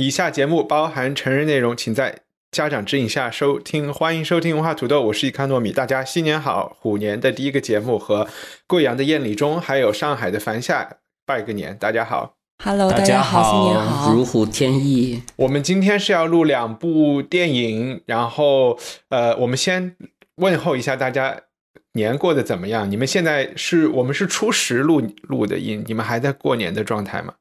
以下节目包含成人内容，请在家长指引下收听。欢迎收听文化土豆，我是伊康糯米。大家新年好！虎年的第一个节目和贵阳的燕礼中，还有上海的樊夏拜个年，大家好。Hello，大家好，新年好。如虎添翼。我们今天是要录两部电影，然后呃，我们先问候一下大家年过得怎么样？你们现在是我们是初十录录的音，你们还在过年的状态吗？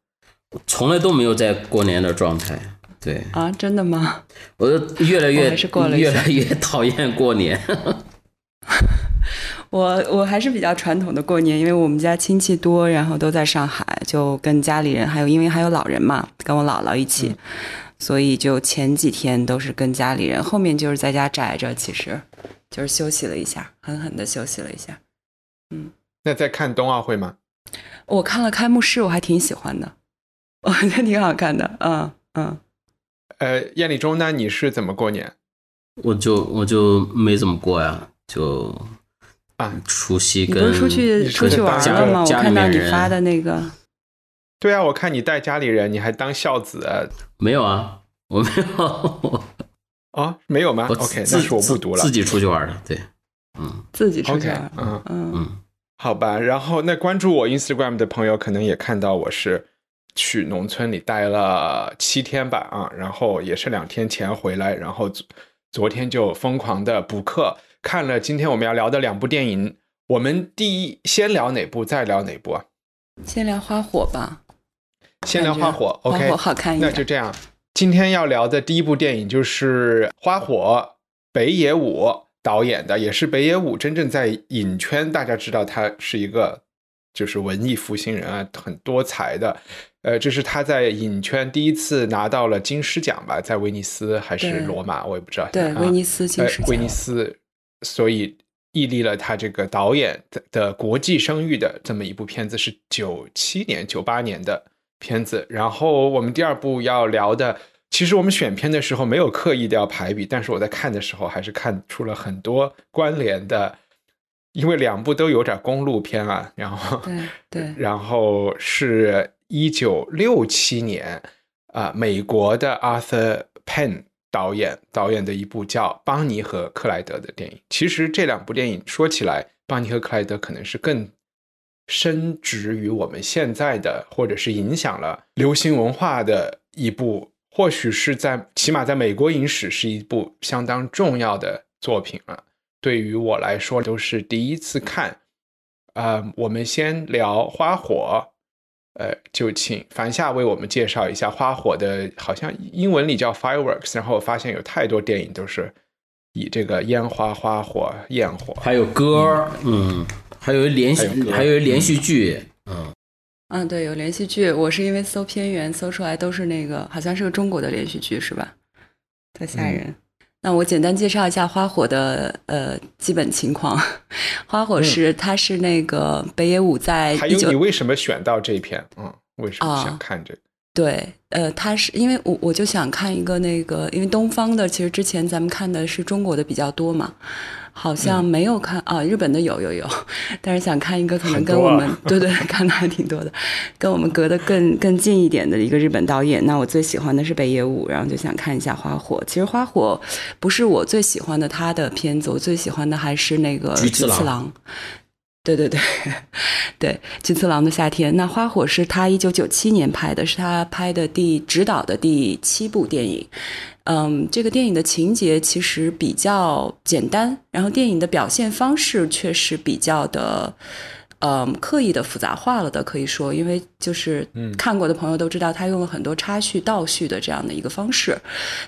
从来都没有在过年的状态。对啊，真的吗？我越来越越来越讨厌过年。我我还是比较传统的过年，因为我们家亲戚多，然后都在上海，就跟家里人，还有因为还有老人嘛，跟我姥姥一起，所以就前几天都是跟家里人，后面就是在家宅着，其实就是休息了一下，狠狠的休息了一下。嗯那在看冬奥会吗？我看了开幕式，我还挺喜欢的，我觉得挺好看的，嗯嗯。呃，燕礼中那？你是怎么过年我就我就没怎么过呀，就啊？除夕跟你不是出去出去玩了吗？我看到你发的那个，对啊，我看你带家里人，你还当孝子啊？没有啊，我没有，哦，没有吗？OK，那是我不读了自。己出去玩的。对，嗯自己出去玩。嗯，嗯嗯，好吧。然后那关注我 Instagram 的朋友可能也看到我是去农村里待了七天吧，啊，然后也是两天前回来，然后昨昨天就疯狂的补课，看了今天我们要聊的两部电影。我们第一先聊哪部，再聊哪部啊？先聊花火吧。先聊花火花，OK，火好看一点。那就这样。今天要聊的第一部电影就是《花火》，北野武导演的，也是北野武真正在影圈大家知道他是一个就是文艺复兴人啊，很多才的。呃，这是他在影圈第一次拿到了金狮奖吧，在威尼斯还是罗马，我也不知道。对啊威尼斯金狮奖呃威尼斯，所以屹立了他这个导演的的国际声誉的这么一部片子，是九七年、九八年的片子。然后我们第二部要聊的，其实我们选片的时候没有刻意的要排比，但是我在看的时候还是看出了很多关联的，因为两部都有点公路片啊。然后对对 然后是一九六七年啊、美国的 Arthur Penn 导演导演的一部叫《邦尼和克莱德》的电影。其实这两部电影说起来，邦尼和克莱德可能是更深植于我们现在的，或者是影响了流行文化的一部，或许是在起码在美国影史是一部相当重要的作品了。对于我来说，都是第一次看。呃，我们先聊《花火》，呃，就请樊夏为我们介绍一下《花火》的，好像英文里叫 fireworks，然后我发现有太多电影都是以这个烟花、花火、焰火，还有歌儿，嗯，还有连续还有还有连续剧，嗯，嗯，对，有连续剧。我是因为搜片源搜出来都是那个，好像是个中国的连续剧，是吧？特吓嗯人。那我简单介绍一下花火的呃基本情况。花火是、它是那个北野武在嗯还有你为什么选到这一篇？嗯，为什么啊想看这个？对，呃，他是因为我我就想看一个那个，因为东方的其实之前咱们看的是中国的比较多嘛，好像没有看、啊，日本的有有有，但是想看一个可能跟我们、对对看的还挺多的，跟我们隔得更更近一点的一个日本导演。那我最喜欢的是北野武，然后就想看一下花火。其实花火不是我最喜欢的他的片子，我最喜欢的还是那个菊次郎郎。对 对对，对，金次郎的夏天。那花火是他一九九七年拍的，是他拍的第执导的第七部电影。嗯，这个电影的情节其实比较简单，然后电影的表现方式确实比较的嗯，刻意的复杂化了的，可以说，因为就是看过的朋友都知道，他用了很多插叙、倒叙的这样的一个方式。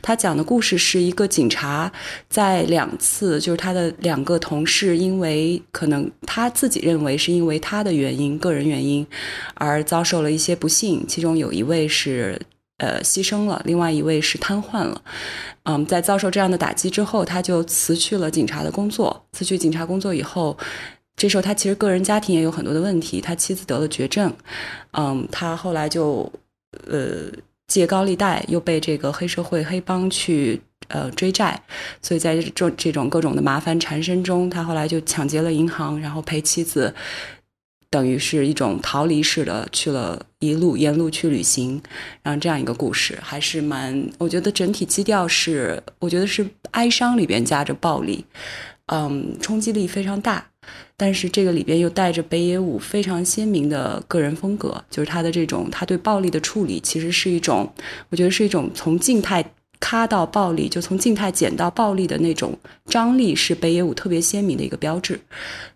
他讲的故事是一个警察在两次，就是他的两个同事，因为可能他自己认为是因为他的原因、个人原因而遭受了一些不幸，其中有一位是呃牺牲了，另外一位是瘫痪了。嗯，在遭受这样的打击之后，他就辞去了警察的工作。辞去警察工作以后。这时候他其实个人家庭也有很多的问题，他妻子得了绝症，嗯，他后来就呃借高利贷，又被这个黑社会黑帮去呃追债，所以在这这种各种的麻烦缠身中，他后来就抢劫了银行，然后陪妻子，等于是一种逃离式的去了一路沿路去旅行，然后这样一个故事还是蛮，我觉得整体基调是我觉得是哀伤里边夹着暴力，嗯，冲击力非常大。但是这个里边又带着北野武非常鲜明的个人风格，就是他的这种他对暴力的处理，其实是一种，我觉得是一种从静态咔到暴力，就从静态剪到暴力的那种张力，是北野武特别鲜明的一个标志。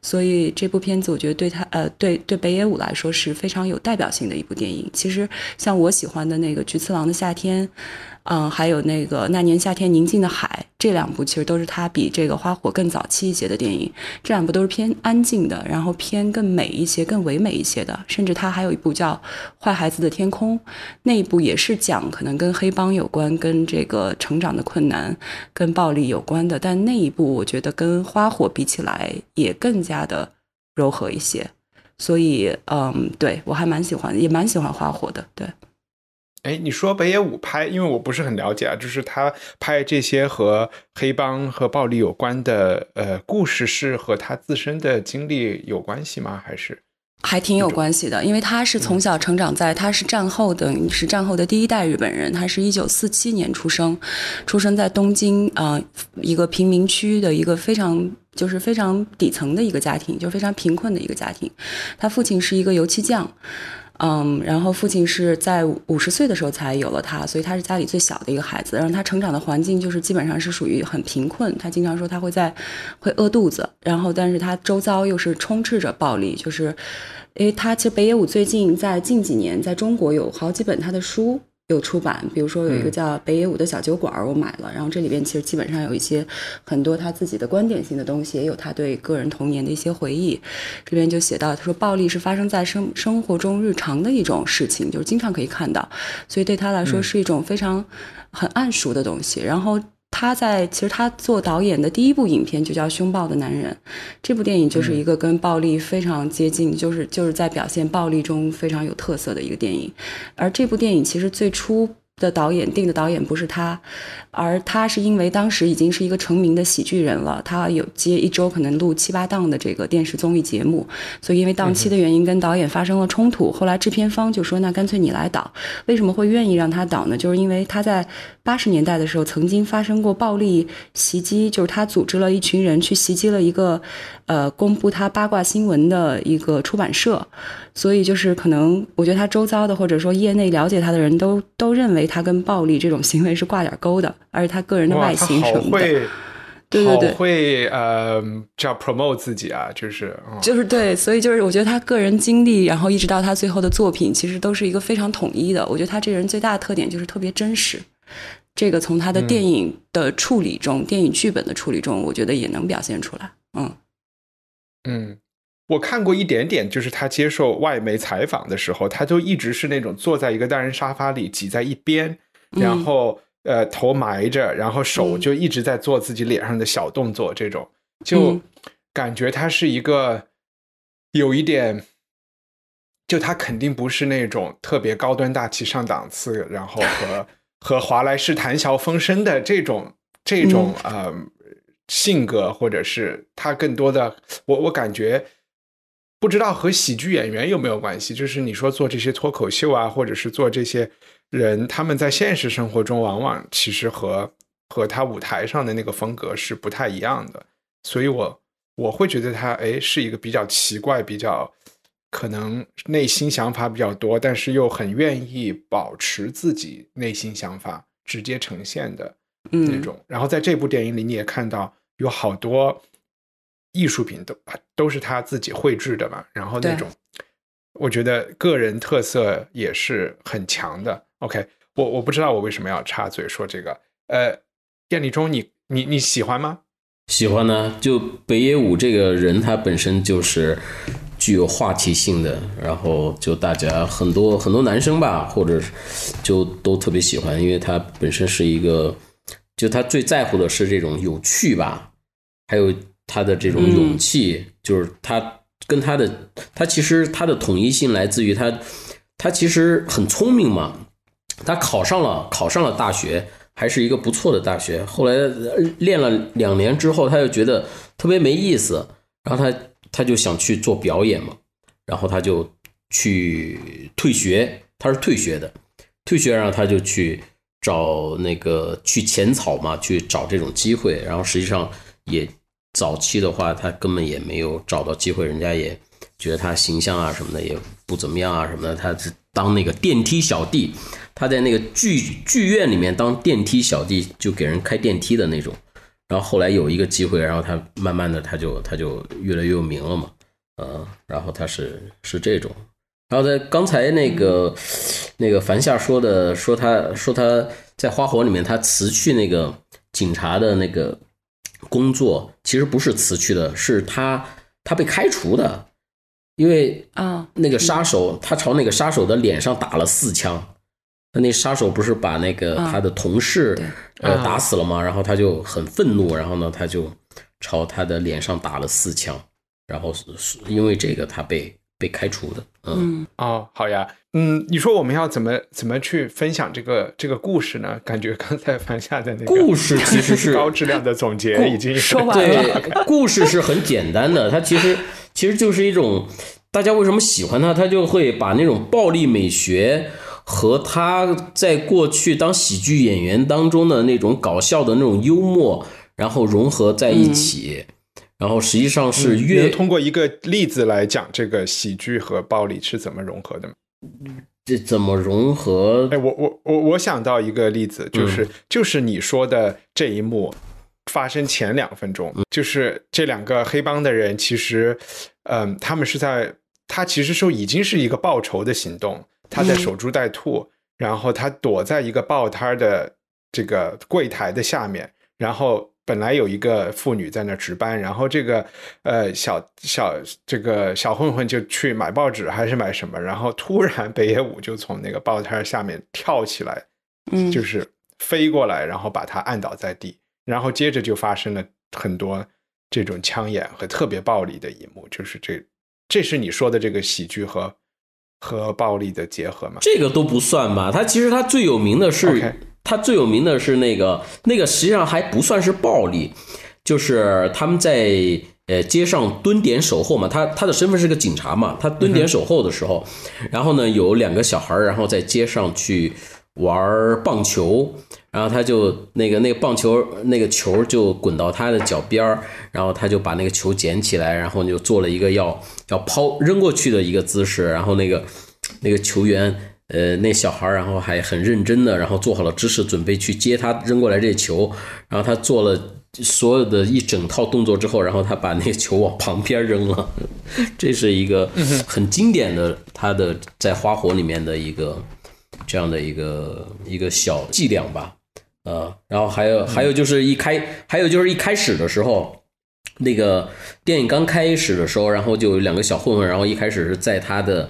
所以这部片子，我觉得对他呃对对北野武来说是非常有代表性的一部电影。其实像我喜欢的那个《菊次郎的夏天》。嗯，还有那个那年夏天宁静的海，这两部其实都是他比这个花火更早期一些的电影。这两部都是偏安静的，然后偏更美一些、更唯美一些的。甚至他还有一部叫《坏孩子的天空》，那一部也是讲可能跟黑帮有关、跟这个成长的困难、跟暴力有关的。但那一部我觉得跟花火比起来也更加的柔和一些。所以，嗯，对我还蛮喜欢，也蛮喜欢花火的。对。哎，你说北野武拍，因为我不是很了解啊，就是他拍这些和黑帮和暴力有关的呃故事，是和他自身的经历有关系吗？还是还挺有关系的，因为他是从小成长在，他是战后的，是战后的第一代日本人，他是一九四七年出生，出生在东京啊一个贫民区的一个非常就是非常底层的一个家庭，就非常贫困的一个家庭，他父亲是一个油漆匠。嗯，然后父亲是在五十岁的时候才有了他，所以他是家里最小的一个孩子。然后他成长的环境就是基本上是属于很贫困，他经常说他会在会饿肚子。然后，但是他周遭又是充斥着暴力，就是，因为他其实北野武最近在近几年在中国有好几本他的书。有出版，比如说有一个叫北野武的小酒馆，我买了。然后这里边其实基本上有一些很多他自己的观点性的东西，也有他对个人童年的一些回忆。这边就写到，他说暴力是发生在生生活中日常的一种事情，就是经常可以看到，所以对他来说是一种非常很暗熟的东西。然后。他在其实他做导演的第一部影片就叫《凶暴的男人》，这部电影就是一个跟暴力非常接近，就是就是在表现暴力中非常有特色的一个电影。而这部电影其实最初。的导演定的导演不是他，而他是因为当时已经是一个成名的喜剧人了，他有接一周可能录七八档的这个电视综艺节目，所以因为档期的原因跟导演发生了冲突。后来制片方就说：“那干脆你来导。”为什么会愿意让他导呢？就是因为他在八十年代的时候曾经发生过暴力袭击，就是他组织了一群人去袭击了一个呃公布他八卦新闻的一个出版社。所以就是可能，我觉得他周遭的或者说业内了解他的人都都认为他跟暴力这种行为是挂点钩的，而且他个人的外形什么的，对对对，会呃叫 promote 自己啊，就是就是对，所以就是我觉得他个人经历，然后一直到他最后的作品，其实都是一个非常统一的。我觉得他这人最大的特点就是特别真实，这个从他的电影的处理中，电影剧本的处理中，我觉得也能表现出来。嗯嗯。我看过一点点，就是他接受外媒采访的时候，他就一直是那种坐在一个单人沙发里，挤在一边，然后呃头埋着，然后手就一直在做自己脸上的小动作，这种。就感觉他是一个有一点，就他肯定不是那种特别高端大气上档次，然后 和和华莱士谈笑风生的这种这种呃性格，或者是他更多的，我我感觉。不知道和喜剧演员有没有关系？就是你说做这些脱口秀啊，或者是做这些人，他们在现实生活中往往其实和和他舞台上的那个风格是不太一样的。所以，我我会觉得他哎是一个比较奇怪、比较可能内心想法比较多，但是又很愿意保持自己内心想法直接呈现的那种。然后在这部电影里，你也看到有好多。艺术品都都是他自己绘制的嘛，然后那种我觉得个人特色也是很强的。OK，我我不知道我为什么要插嘴说这个，呃，燕立忠，你你你喜欢吗？喜欢呢，就北野武这个人，他本身就是具有话题性的，然后就大家很多很多男生吧，或者就都特别喜欢，因为他本身是一个，就他最在乎的是这种有趣吧，还有他的这种勇气，就是他跟他的他其实他的统一性来自于他，他其实很聪明嘛，他考上了考上了大学，还是一个不错的大学。后来呃练了两年之后，他又觉得特别没意思，然后他他就想去做表演嘛，然后他就去退学，他是退学的，退学然后他就去找那个去浅草嘛，去找这种机会，然后实际上也早期的话，他根本也没有找到机会，人家也觉得他形象啊什么的也不怎么样啊什么的，他是当那个电梯小弟，他在那个剧剧院里面当电梯小弟，就给人开电梯的那种。然后后来有一个机会，然后他慢慢的他就他就越来越有名了嘛，呃，然后他是是这种。然后在刚才那个那个樊夏说的，说他说他在花火里面他辞去那个警察的那个工作，其实不是辞去的，是他他被开除的，因为啊，那个杀手他朝那个杀手的脸上打了四枪，那那杀手不是把那个啊他的同事呃啊。打死了吗？然后他就很愤怒，然后呢他就朝他的脸上打了四枪，然后是是因为这个他被被开除的，嗯。嗯，哦，好呀，嗯，你说我们要怎么怎么去分享这个这个故事呢？感觉刚才 樊夏的那个故事其实是 高质量的总结已经说完了对，故事是很简单的，它其实其实就是一种大家为什么喜欢它，他就会把那种暴力美学和他在过去当喜剧演员当中的那种搞笑的那种幽默，然后融合在一起，然后实际上是嗯越能通过一个例子来讲这个喜剧和暴力是怎么融合的吗？这怎么融合哎，我我我我想到一个例子，就是、就是你说的这一幕发生前两分钟，就是这两个黑帮的人，其实，嗯、他们是在他其实说已经是一个报仇的行动，他在守株待兔，然后他躲在一个报摊的这个柜台的下面，然后。本来有一个妇女在那儿值班，然后这个呃小小这个小混混就去买报纸还是买什么，然后突然北野武就从那个报摊下面跳起来，嗯就是飞过来，然后把他按倒在地，然后接着就发生了很多这种枪眼和特别暴力的一幕，就是这这是你说的这个喜剧和和暴力的结合吗？这个都不算吧？他其实他最有名的是他最有名的是那个那个实际上还不算是暴力，就是他们在呃街上蹲点守候嘛，他他的身份是个警察嘛，他蹲点守候的时候，然后呢有两个小孩儿然后在街上去玩棒球，然后他就那个那个棒球那个球就滚到他的脚边儿，然后他就把那个球捡起来，然后就做了一个要要抛扔过去的一个姿势，然后那个那个球员。呃，那小孩儿然后还很认真的，然后做好了姿势，准备去接他扔过来这球。然后他做了所有的一整套动作之后，然后他把那个球往旁边扔了。这是一个很经典的他的在花火里面的一个这样的一个一个小伎俩吧。呃，然后还有还有就是一开，还有就是一开始的时候，那个电影刚开始的时候，然后就有两个小混混，然后一开始是在他的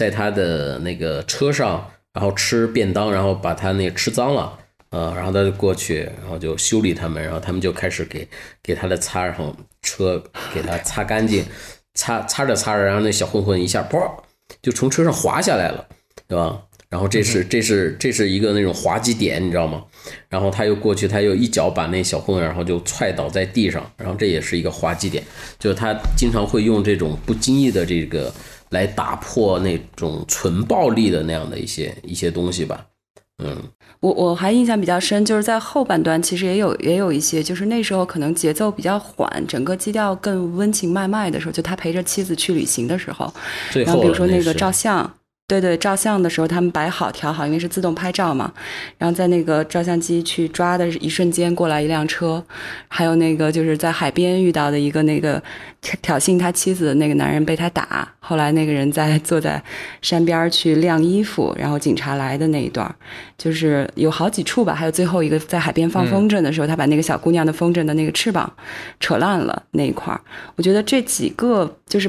在他的那个车上，然后吃便当，然后把他那个吃脏了，呃，然后他就过去，然后就修理他们，然后他们就开始给给他的擦，然后车给他擦干净，擦擦着擦着，然后那小混混一下噗就从车上滑下来了，对吧？然后这是这是这是一个那种滑稽点，你知道吗？然后他又过去，他又一脚把那小混混，然后就踹倒在地上，然后这也是一个滑稽点，就是他经常会用这种不经意的这个来打破那种纯暴力的那样的一些一些东西吧。嗯，我我还印象比较深，就是在后半段，其实也有也有一些，就是那时候可能节奏比较缓，整个基调更温情脉脉的时候，就他陪着妻子去旅行的时候，然后比如说那个照相，对对，照相的时候他们摆好调好，因为是自动拍照嘛。然后在那个照相机去抓的一瞬间，过来一辆车，还有那个就是在海边遇到的一个那个挑衅他妻子的那个男人被他打，后来那个人在坐在山边去晾衣服，然后警察来的那一段，就是有好几处吧。还有最后一个在海边放风筝的时候，他把那个小姑娘的风筝的那个翅膀扯烂了那一块儿。我觉得这几个就是。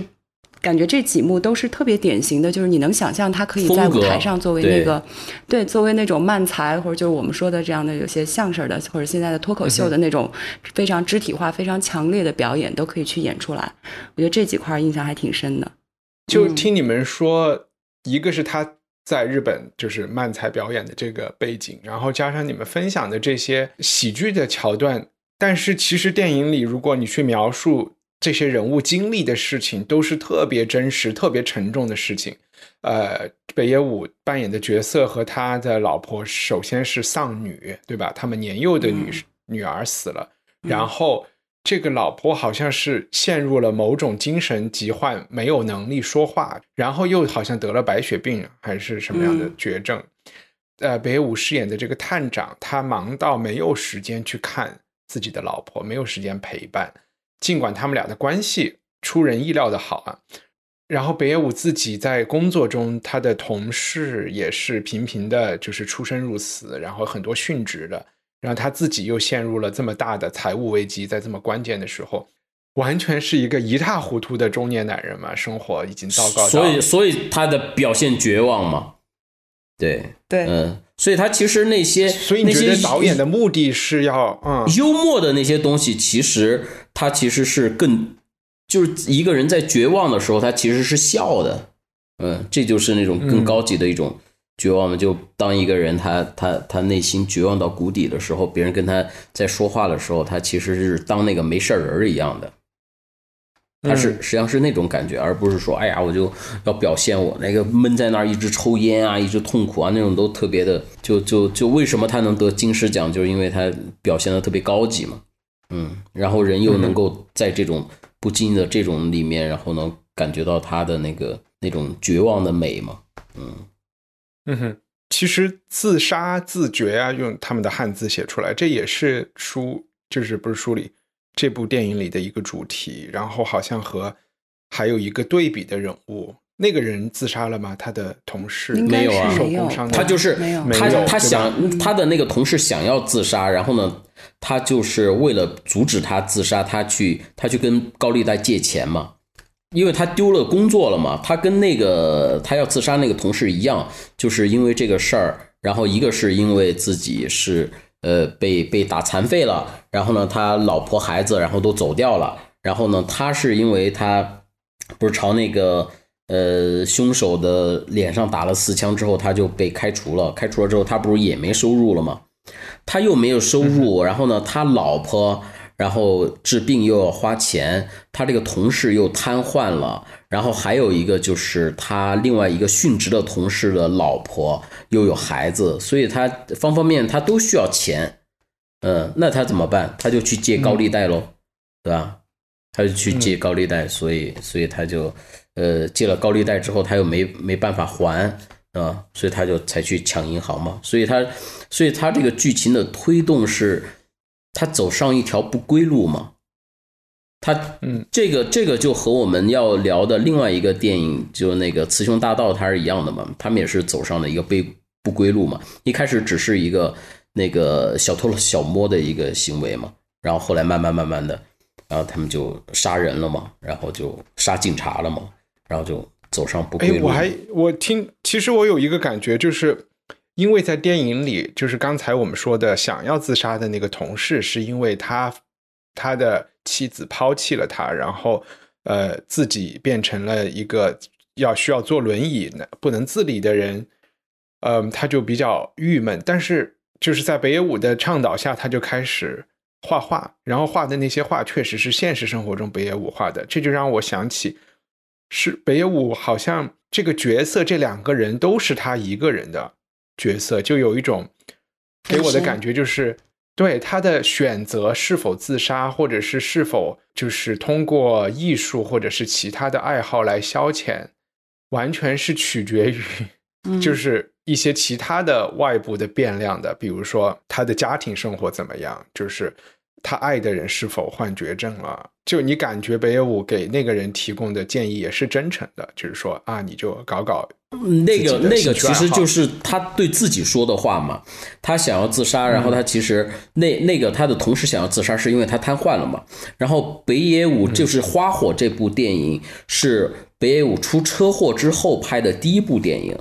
感觉这几幕都是特别典型的，就是你能想象他可以在舞台上作为那个，对，作为那种慢才或者就是我们说的这样的有些相声的或者现在的脱口秀的那种非常肢体化、非常强烈的表演都可以去演出来。我觉得这几块印象还挺深的。就听你们说，一个是他在日本就是慢才表演的这个背景，然后加上你们分享的这些喜剧的桥段，但是其实电影里如果你去描述。这些人物经历的事情都是特别真实、特别沉重的事情。呃，北野武扮演的角色和他的老婆，首先是丧女，对吧？他们年幼的女女儿死了，然后这个老婆好像是陷入了某种精神疾患，没有能力说话，然后又好像得了白血病还是什么样的绝症。呃，北野武饰演的这个探长，他忙到没有时间去看自己的老婆，没有时间陪伴。尽管他们俩的关系出人意料的好啊，然后北野武自己在工作中，他的同事也是频频的，就是出生入死，然后很多殉职的，然后他自己又陷入了这么大的财务危机，在这么关键的时候，完全是一个一塌糊涂的中年男人嘛，生活已经糟糕，所以所以他的表现绝望嘛，对对，嗯。所以他其实那些，所以你觉得导演的目的是要，嗯，幽默的那些东西，其实他其实是更，就是一个人在绝望的时候，他其实是笑的，嗯，这就是那种更高级的一种绝望嘛。就当一个人他他他内心绝望到谷底的时候，别人跟他在说话的时候，他其实是当那个没事人一样的。他是实际上是那种感觉，而不是说，哎呀，我就要表现我那个闷在那儿一直抽烟啊，一直痛苦啊，那种都特别的，就就就为什么他能得金狮奖，就是因为他表现的特别高级嘛，嗯，然后人又能够在这种不经意的这种里面，然后能感觉到他的那个那种绝望的美嘛，嗯嗯哼，其实自杀自觉啊，用他们的汉字写出来，这也是书，就是不是书里。这部电影里的一个主题，然后好像和还有一个对比的人物，那个人自杀了吗？他的同事没有啊，受工伤，他就是他他想他的那个同事想要自杀，然后呢，他就是为了阻止他自杀，他去他去跟高利贷借钱嘛，因为他丢了工作了嘛，他跟那个他要自杀那个同事一样，就是因为这个事儿，然后一个是因为自己是。呃，被被打残废了，然后呢，他老婆孩子然后都走掉了，然后呢，他是因为他不是朝那个呃凶手的脸上打了四枪之后，他就被开除了，开除了之后，他不是也没收入了吗？他又没有收入，然后呢，他老婆。然后治病又要花钱，他这个同事又瘫痪了，然后还有一个就是他另外一个殉职的同事的老婆又有孩子，所以他方方面面他都需要钱，嗯，那他怎么办？他就去借高利贷喽，对吧？他就去借高利贷，所以所以他就呃借了高利贷之后他又没没办法还啊，所以他就才去抢银行嘛，所以他所以他这个剧情的推动是。他走上一条不归路嘛？他嗯，这个这个就和我们要聊的另外一个电影，就那个《雌雄大盗》，它是一样的嘛？他们也是走上了一个被不归路嘛？一开始只是一个那个小偷小摸的一个行为嘛，然后后来慢慢慢慢的，然后他们就杀人了嘛，然后就杀警察了嘛，然后就走上不归路。哎，我还我听，其实我有一个感觉就是。因为在电影里，就是刚才我们说的想要自杀的那个同事，是因为他他的妻子抛弃了他，然后呃自己变成了一个要需要坐轮椅、不能自理的人，嗯，他就比较郁闷。但是就是在北野武的倡导下，他就开始画画，然后画的那些画确实是现实生活中北野武画的，这就让我想起是北野武好像这个角色，这两个人都是他一个人的。角色就有一种给我的感觉，就是对他的选择是否自杀，或者是是否就是通过艺术或者是其他的爱好来消遣，完全是取决于，就是一些其他的外部的变量的，比如说他的家庭生活怎么样，就是他爱的人是否患绝症了。就你感觉北野武给那个人提供的建议也是真诚的，就是说啊，你就搞搞。那个那个其实就是他对自己说的话嘛。他想要自杀，然后他其实那那个他的同事想要自杀，是因为他瘫痪了嘛。然后北野武就是《花火》这部电影是北野武出车祸之后拍的第一部电影，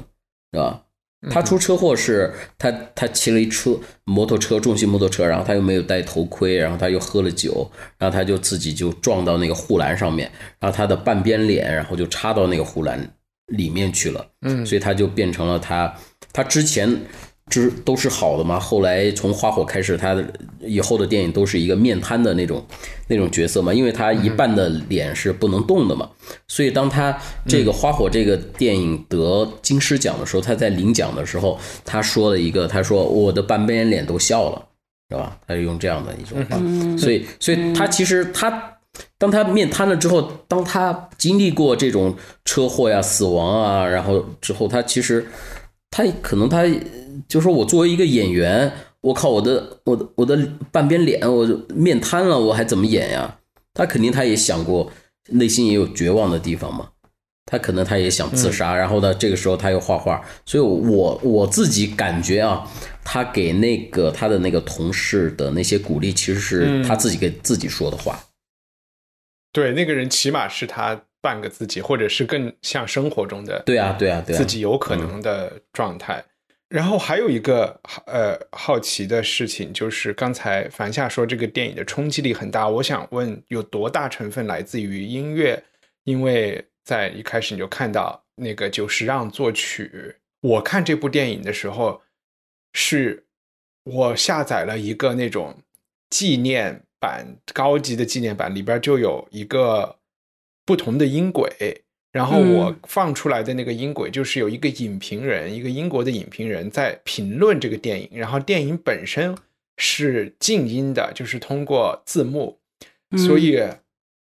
是吧？他出车祸是他他骑了一车摩托车重型摩托车，然后他又没有戴头盔，然后他又喝了酒，然后他就自己就撞到那个护栏上面，然后他的半边脸然后就插到那个护栏。里面去了，嗯，所以他就变成了他，他之前之都是好的嘛，后来从花火开始，他的以后的电影都是一个面瘫的那种那种角色嘛，因为他一半的脸是不能动的嘛，所以当他这个花火这个电影得金狮奖的时候，他在领奖的时候，他说了一个，他说我的半边脸都笑了，是吧？他就用这样的一种话，所以所以他其实他。当他面瘫了之后，当他经历过这种车祸呀、死亡啊，然后之后，他其实他可能他就说：“我作为一个演员，我靠，我的我的我的半边脸，我面瘫了，我还怎么演呀？”他肯定他也想过，内心也有绝望的地方嘛。他可能他也想自杀，然后呢，这个时候他又画画。所以，我我自己感觉啊，他给那个他的那个同事的那些鼓励，其实是他自己给自己说的话。对，那个人起码是他半个自己，或者是更像生活中的对啊，对啊，对啊自己有可能的状态。然后还有一个呃好奇的事情，就是刚才樊夏说这个电影的冲击力很大，我想问有多大成分来自于音乐？因为在一开始你就看到那个久石让作曲。我看这部电影的时候，是我下载了一个那种纪念。版高级的纪念版里边就有一个不同的音轨，然后我放出来的那个音轨就是有一个影评人，一个英国的影评人在评论这个电影，然后电影本身是静音的，就是通过字幕，所以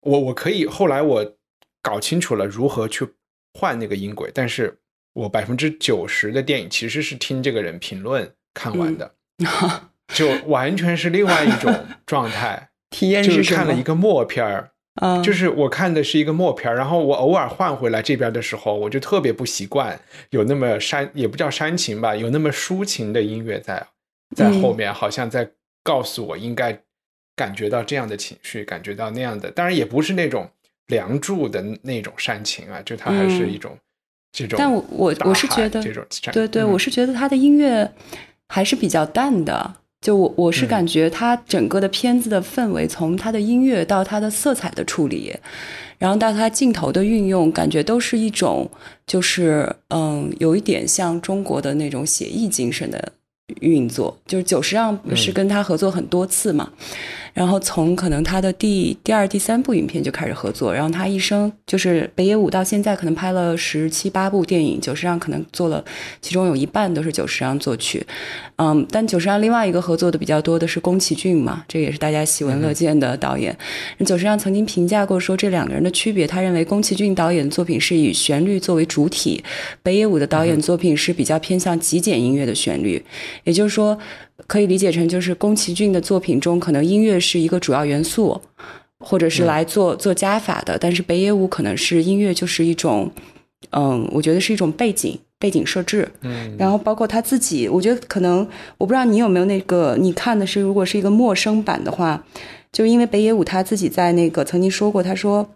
我我可以后来我搞清楚了如何去换那个音轨，但是我百分之九十的电影其实是听这个人评论看完的。就完全是另外一种状态，体验是看了一个默片儿，啊，就是我看的是一个默片儿，然后我偶尔换回来这边的时候，我就特别不习惯有那么煽，也不叫煽情吧，有那么抒情的音乐在在后面，好像在告诉我应该感觉到这样的情绪，感觉到那样的，当然也不是那种梁祝的那种煽情啊，就它还是一种这种，但我我我是觉得这种，对对，我是觉得他的音乐还是比较淡的。就我我是感觉它整个的片子的氛围，从它的音乐到它的色彩的处理，然后到它镜头的运用，感觉都是一种就是嗯，有一点像中国的那种写意精神的运作。就是久石让是跟他合作很多次嘛。然后从可能他的第第二、第三部影片就开始合作，然后他一生就是北野武到现在可能拍了十七八部电影，久石让可能做了，其中有一半都是久石让作曲，嗯，但久石让另外一个合作的比较多的是宫崎骏嘛，这也是大家喜闻乐见的导演。久石让曾经评价过说这两个人的区别，他认为宫崎骏导演的作品是以旋律作为主体，北野武的导演作品是比较偏向极简音乐的旋律，也就是说。可以理解成就是宫崎骏的作品中，可能音乐是一个主要元素，或者是来做做加法的。但是北野武可能是音乐就是一种，嗯，我觉得是一种背景背景设置。嗯，然后包括他自己，我觉得可能我不知道你有没有那个你看的是，如果是一个陌生版的话，就因为北野武他自己在那个曾经说过，他说。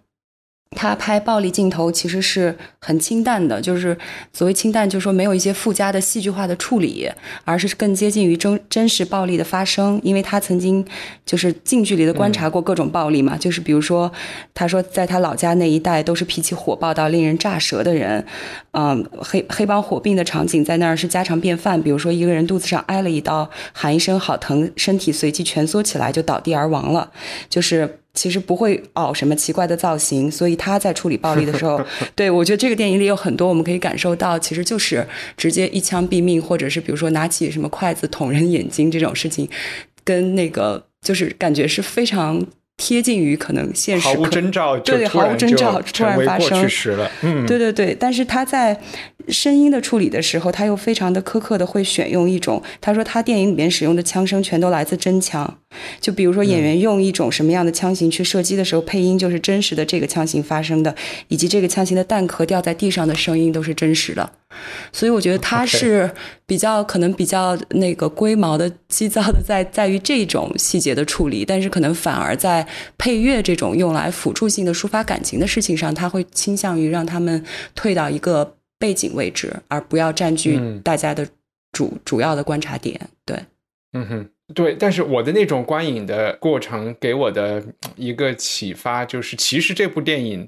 他拍暴力镜头其实是很清淡的，就是所谓清淡，就是说没有一些附加的戏剧化的处理，而是更接近于真真实暴力的发生。因为他曾经就是近距离的观察过各种暴力嘛，就是比如说，他说在他老家那一带都是脾气火爆到令人炸舌的人，嗯，黑黑帮火并的场景在那儿是家常便饭。比如说一个人肚子上挨了一刀，喊一声好疼，身体随即蜷缩起来就倒地而亡了，就是。其实不会凹什么奇怪的造型，所以他在处理暴力的时候，对我觉得这个电影里有很多我们可以感受到，其实就是直接一枪毙命，或者是比如说拿起什么筷子捅人眼睛这种事情，跟那个就是感觉是非常贴近于可能现实，毫无征兆，对，毫无征兆突然发生，对对对。但是他在声音的处理的时候，他又非常的苛刻的会选用一种，他说他电影里面使用的枪声全都来自真枪，就比如说演员用一种什么样的枪型去射击的时候，配音就是真实的这个枪型发生的，以及这个枪型的弹壳掉在地上的声音都是真实的。所以我觉得他是比较可能比较那个龟毛的、急躁的，在在于这种细节的处理，但是可能反而在配乐这种用来辅助性的抒发感情的事情上，他会倾向于让他们退到一个背景位置，而不要占据大家的主主要的观察点。对，嗯哼，对。但是我的那种观影的过程给我的一个启发就是，其实这部电影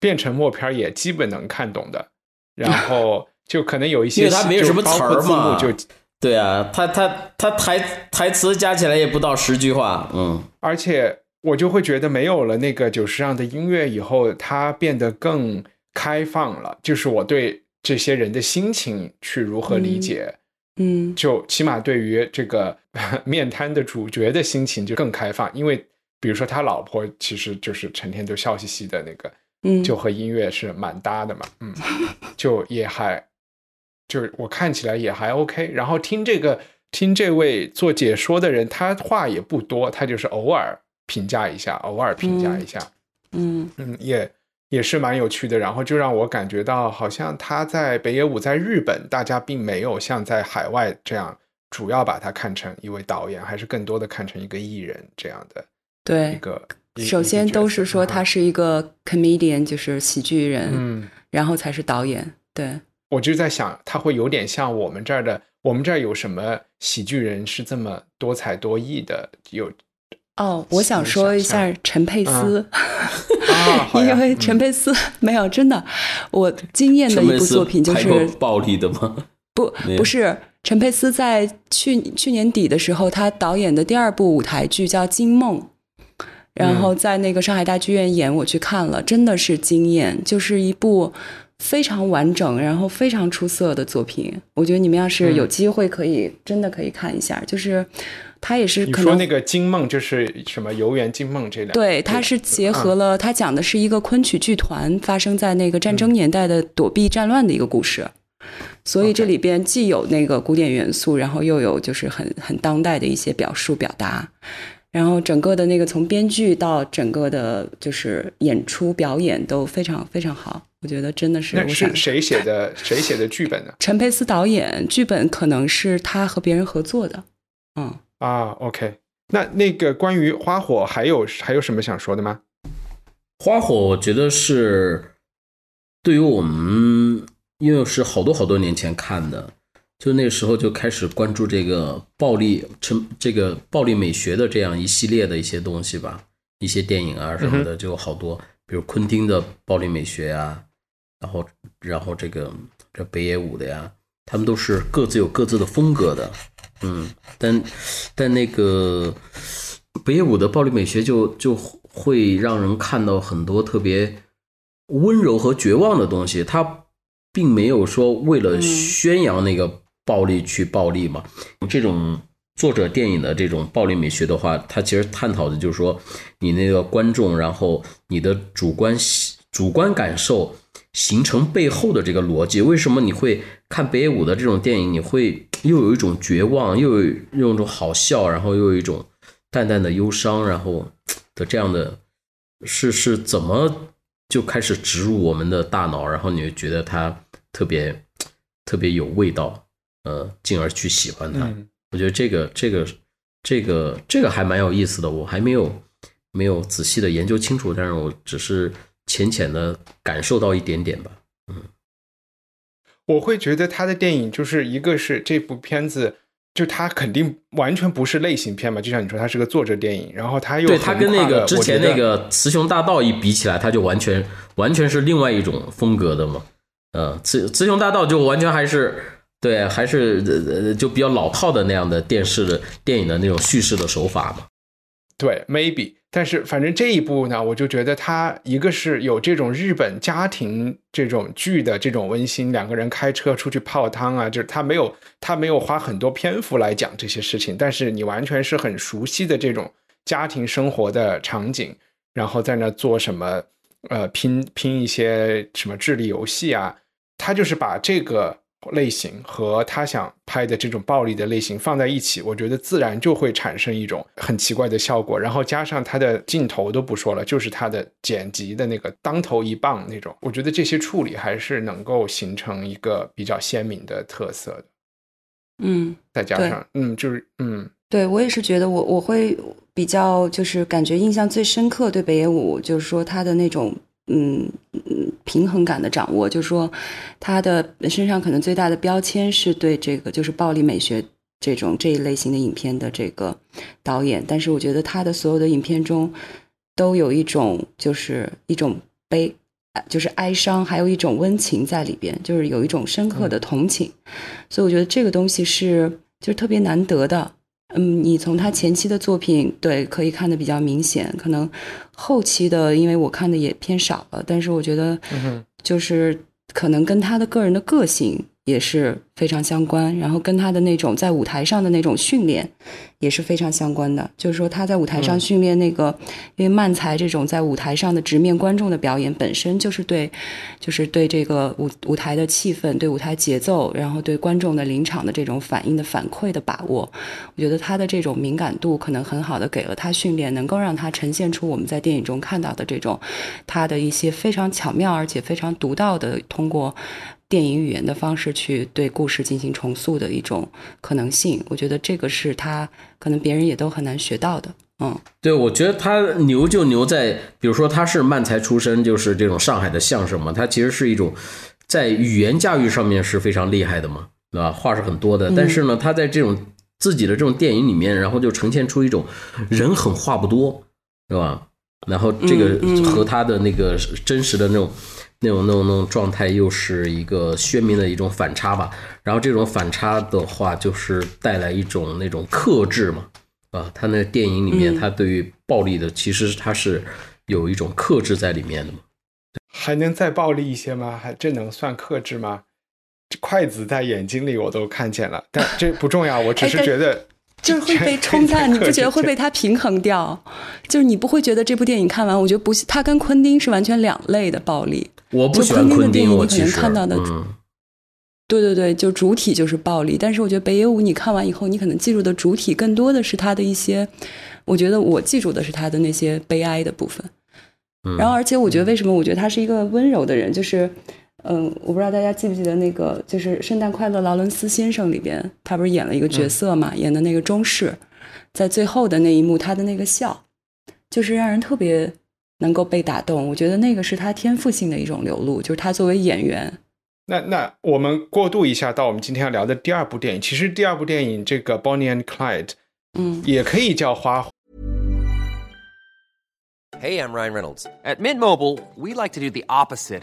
变成默片也基本能看懂的，然后。就可能有一些，因为它没有什么词儿嘛，就对啊，他他他台台词加起来也不到十句话，嗯，而且我就会觉得没有了那个久石让的音乐以后，它变得更开放了，就是我对这些人的心情去如何理解，嗯，就起码对于这个 面瘫的主角的心情就更开放，因为比如说他老婆其实就是成天都笑嘻嘻的那个，嗯，就和音乐是蛮搭的嘛，嗯，就也还。就是我看起来也还 OK，然后听这个听这位做解说的人，他话也不多，他就是偶尔评价一下，偶尔评价一下，嗯。嗯，也也是蛮有趣的。然后就让我感觉到，好像他在北野武在日本，大家并没有像在海外这样主要把他看成一位导演，还是更多的看成一个艺人这样的。对，一个首先都是说他是一个 comedian，就是喜剧人，嗯，然后才是导演，对。我就在想，他会有点像我们这儿的，我们这儿有什么喜剧人是这么多才多艺的？有哦，我想说一下 陈佩斯，啊，因为陈佩斯没有真的，我惊艳的一部作品就是暴力的吗？不，不是陈佩斯在去去年底的时候，他导演的第二部舞台剧叫《惊梦》，然后在那个上海大剧院演，我去看了，真的是惊艳，就是一部。非常完整，然后非常出色的作品，我觉得你们要是有机会，可以真的可以看一下。就是他也是，你说那个《惊梦》就是什么《游园惊梦》这两对，它是结合了，它讲的是一个昆曲剧团发生在那个战争年代的躲避战乱的一个故事，所以这里边既有那个古典元素，然后又有就是很很当代的一些表述表达。然后整个的那个从编剧到整个的，就是演出表演都非常非常好，我觉得真的是。那是谁写的？谁写的剧本呢？陈佩斯导演，剧本可能是他和别人合作的。嗯啊，OK。那那个关于花火还有还有什么想说的吗？花火，我觉得是对于我们，因为是好多好多年前看的。就那时候就开始关注这个暴力成这个暴力美学的这样一系列的一些东西吧，一些电影啊什么的就好多，比如昆汀的暴力美学啊，然后然后这个这北野武的呀，他们都是各自有各自的风格的，嗯，但但那个北野武的暴力美学就就会让人看到很多特别温柔和绝望的东西，他并没有说为了宣扬那个。暴力去暴力嘛？这种作者电影的这种暴力美学的话，它其实探讨的就是说，你那个观众，然后你的主观主观感受形成背后的这个逻辑。为什么你会看北野武的这种电影？你会 又有一种绝望，又有用一种好笑，然后又有一种淡淡的忧伤，然后 的这样的，是是怎么就开始植入我们的大脑？然后你就觉得它特别 特别有味道。呃，进而去喜欢他，我觉得这个这个这个这个还蛮有意思的，我还没有没有仔细的研究清楚，但是我只是浅浅的感受到一点点吧。嗯，我会觉得他的电影就是一个是这部片子，就他肯定完全不是类型片嘛，就像你说，他是个作者电影，然后他又对他跟那个之前那个《雌雄大盗》一比起来，他就完全完全是另外一种风格的嘛。嗯，《雌雌雄大盗》就完全还是。对，还是呃就比较老套的那样的电视的电影的那种叙事的手法嘛。对，maybe，但是反正这一部呢，我就觉得它一个是有这种日本家庭这种剧的这种温馨，两个人开车出去泡汤啊，就是他没有他没有花很多篇幅来讲这些事情，但是你完全是很熟悉的这种家庭生活的场景，然后在那做什么呃拼拼一些什么智力游戏啊，他就是把这个。类型和他想拍的这种暴力的类型放在一起，我觉得自然就会产生一种很奇怪的效果。然后加上他的镜头都不说了，就是他的剪辑的那个当头一棒那种，我觉得这些处理还是能够形成一个比较鲜明的特色的。嗯，再加上嗯，就是嗯，对我也是觉得我我会比较就是感觉印象最深刻对北野武，就是说他的那种。嗯嗯，平衡感的掌握，就是说，他的身上可能最大的标签是对这个就是暴力美学这种这一类型的影片的这个导演，但是我觉得他的所有的影片中都有一种就是一种悲，就是哀伤，还有一种温情在里边，就是有一种深刻的同情，所以我觉得这个东西是就是特别难得的。嗯，你从他前期的作品对可以看得比较明显，可能后期的，因为我看的也偏少了，但是我觉得，就是可能跟他的个人的个性。也是非常相关，然后跟他的那种在舞台上的那种训练也是非常相关的。就是说他在舞台上训练那个，因为慢才这种在舞台上的直面观众的表演本身就是对，就是对这个舞舞台的气氛、对舞台节奏，然后对观众的临场的这种反应的反馈的把握，我觉得他的这种敏感度可能很好的给了他训练，能够让他呈现出我们在电影中看到的这种他的一些非常巧妙而且非常独到的通过。电影语言的方式去对故事进行重塑的一种可能性，我觉得这个是他可能别人也都很难学到的。嗯，对，我觉得他牛就牛在，比如说他是漫才出身，就是这种上海的相声嘛，他其实是一种在语言驾驭上面是非常厉害的嘛，对吧？话是很多的，但是呢，他在这种自己的这种电影里面，然后就呈现出一种人狠话不多，对吧？然后这个和他的那个真实的那种。那种那种那种状态又是一个鲜明的一种反差吧，然后这种反差的话，就是带来一种那种克制嘛，啊，他那电影里面，他对于暴力的其实他是有一种克制在里面的嘛。还能再暴力一些吗？还这能算克制吗？筷子在眼睛里我都看见了，但这不重要，我只是觉得。就是会被冲淡，你不觉得会被它平衡掉？就是你不会觉得这部电影看完，我觉得不，他跟昆汀是完全两类的暴力。我不喜欢昆汀，你可能看到的，对对对，就主体就是暴力。但是我觉得北野武，你看完以后，你可能记住的主体更多的是他的一些，我觉得我记住的是他的那些悲哀的部分。然后，而且我觉得为什么我觉得他是一个温柔的人，就是。嗯，我不知道大家记不记得那个，就是《圣诞快乐，劳伦斯先生》里边，他不是演了一个角色嘛？演的那个中士，在最后的那一幕，他的那个笑，就是让人特别能够被打动。我觉得那个是他天赋性的一种流露，就是他作为演员。那那我们过渡一下到我们今天要聊的第二部电影。其实第二部电影这个《Bonnie and Clyde》，嗯，也可以叫花。Hey, I'm Ryan Reynolds. At Mint Mobile, we like to do the opposite.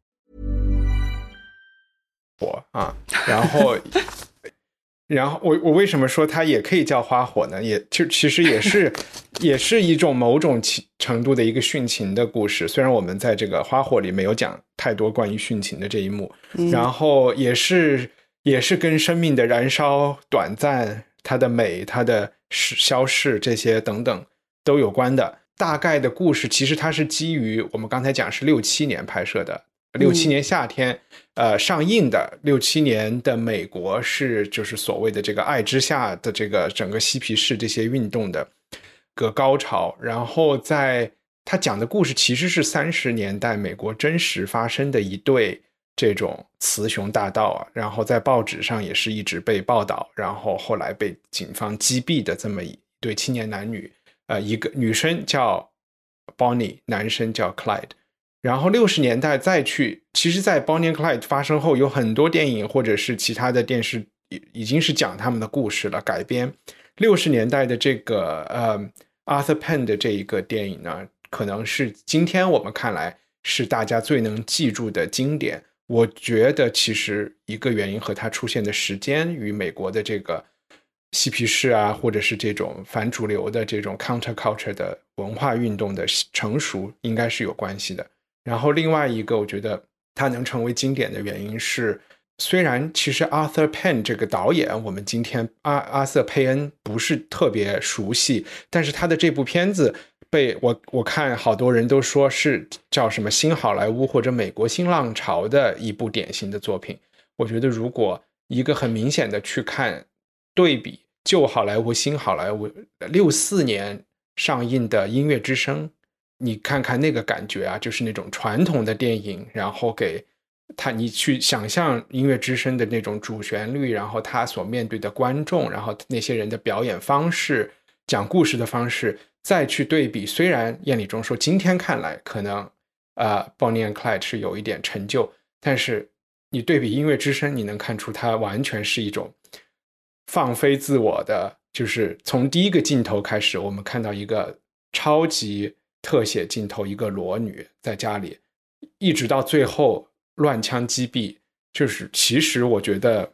火啊，然后，然后我我为什么说它也可以叫花火呢？也就其实也是，也是一种某种程度的一个殉情的故事。虽然我们在这个花火里没有讲太多关于殉情的这一幕，然后也是也是跟生命的燃烧、短暂、它的美、它的消逝这些等等都有关的。大概的故事其实它是基于我们刚才讲是六七年拍摄的。六七年夏天，呃，上映的六七年的美国是就是所谓的这个爱之下的这个整个嬉皮士这些运动的个高潮，然后在他讲的故事其实是三十年代美国真实发生的一对这种雌雄大盗啊，然后在报纸上也是一直被报道，然后后来被警方击毙的这么一对青年男女，呃，一个女生叫 Bonnie，男生叫 Clyde。然后六十年代再去，其实，在 Bonnie and Clyde 发生后，有很多电影或者是其他的电视已已经是讲他们的故事了，改编。六十年代的这个呃 Arthur Penn 的这一个电影呢，可能是今天我们看来是大家最能记住的经典。我觉得其实一个原因和它出现的时间与美国的这个嬉皮士啊，或者是这种反主流的这种 counterculture 的文化运动的成熟，应该是有关系的。然后另外一个，我觉得它能成为经典的原因是，虽然其实 Arthur Penn 这个导演，我们今天阿阿瑟佩恩不是特别熟悉，但是他的这部片子被我我看好多人都说是叫什么新好莱坞或者美国新浪潮的一部典型的作品。我觉得如果一个很明显的去看对比旧好莱坞新好莱坞六四年上映的《音乐之声》。你看看那个感觉啊，就是那种传统的电影，然后给他你去想象《音乐之声》的那种主旋律，然后他所面对的观众，然后那些人的表演方式、讲故事的方式，再去对比。虽然燕礼中说今天看来可能啊，Bonnie and Clyde 是有一点陈旧，但是你对比《音乐之声》，你能看出它完全是一种放飞自我的，就是从第一个镜头开始，我们看到一个超级。特写镜头，一个裸女在家里，一直到最后乱枪击毙，就是其实我觉得，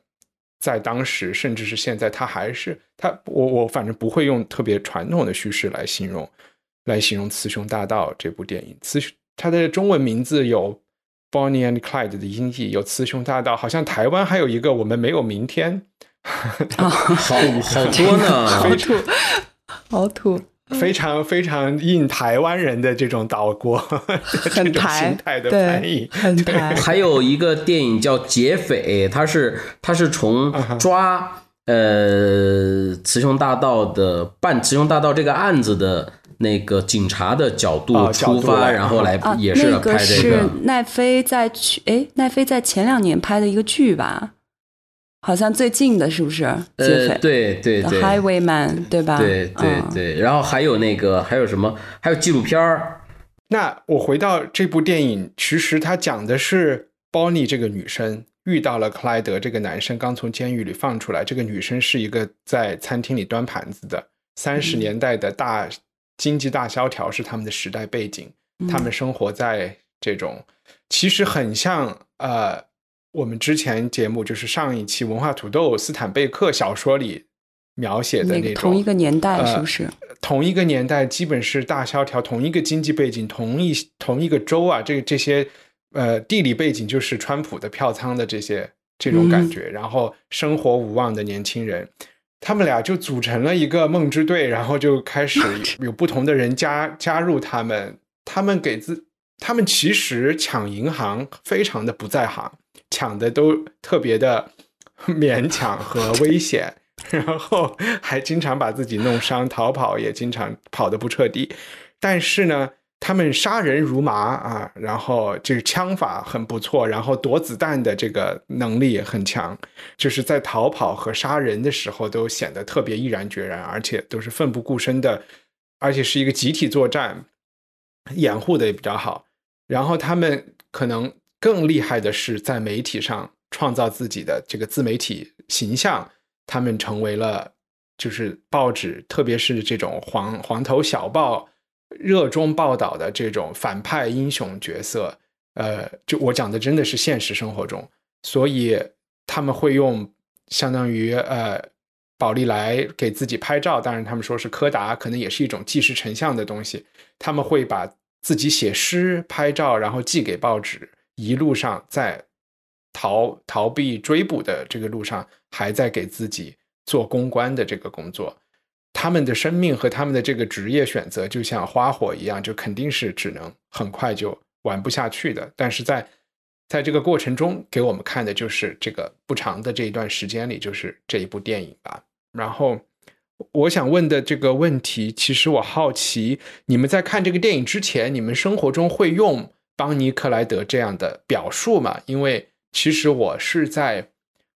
在当时甚至是现在，他还是他，我我反正不会用特别传统的叙事来形容，来形容《雌雄大盗》这部电影。雌它的中文名字有 Bonnie and Clyde 的音译，有《雌雄大盗》，好像台湾还有一个我们没有明天，好好多呢，好土，好土。非常非常印台湾人的这种岛国，很台的翻译，很台。还有一个电影叫《劫匪》，它是它是从抓呃雌雄大盗的办雌雄大盗这个案子的那个警察的角度出发，然后来也是拍这个。那个是奈飞在去哎，奈飞在前两年拍的一个剧吧。好像最近的是不是？呃，对对对，Highwayman，对吧？对对对，然后还有那个还有什么？还有纪录片儿。那我回到这部电影，其实它讲的是 Bonnie 这个女生遇到了克莱德这个男生，刚从监狱里放出来。这个女生是一个在餐厅里端盘子的。三十年代的大经济大萧条是他们的时代背景，他们生活在这种其实很像呃。我们之前节目就是上一期文化土豆斯坦贝克小说里描写的那种同一个年代，是不是？同一个年代，基本是大萧条，同一个经济背景，同一同一个州啊，这这些呃地理背景就是川普的票仓的这些这种感觉。然后生活无望的年轻人，他们俩就组成了一个梦之队，然后就开始有不同的人加加入他们。他们给自他们其实抢银行非常的不在行。抢的都特别的 勉强和危险，然后还经常把自己弄伤，逃跑也经常跑得不彻底。但是呢，他们杀人如麻啊，然后这个枪法很不错，然后躲子弹的这个能力也很强，就是在逃跑和杀人的时候都显得特别毅然决然，而且都是奋不顾身的，而且是一个集体作战，掩护的也比较好。然后他们可能。更厉害的是，在媒体上创造自己的这个自媒体形象，他们成为了就是报纸，特别是这种黄黄头小报热衷报道的这种反派英雄角色。呃，就我讲的真的是现实生活中，所以他们会用相当于呃宝丽来给自己拍照，当然他们说是柯达，可能也是一种纪实成像的东西。他们会把自己写诗、拍照，然后寄给报纸。一路上在逃逃避追捕的这个路上，还在给自己做公关的这个工作。他们的生命和他们的这个职业选择，就像花火一样，就肯定是只能很快就玩不下去的。但是在在这个过程中，给我们看的就是这个不长的这一段时间里，就是这一部电影吧。然后我想问的这个问题，其实我好奇，你们在看这个电影之前，你们生活中会用邦尼·克莱德这样的表述嘛？因为其实我是在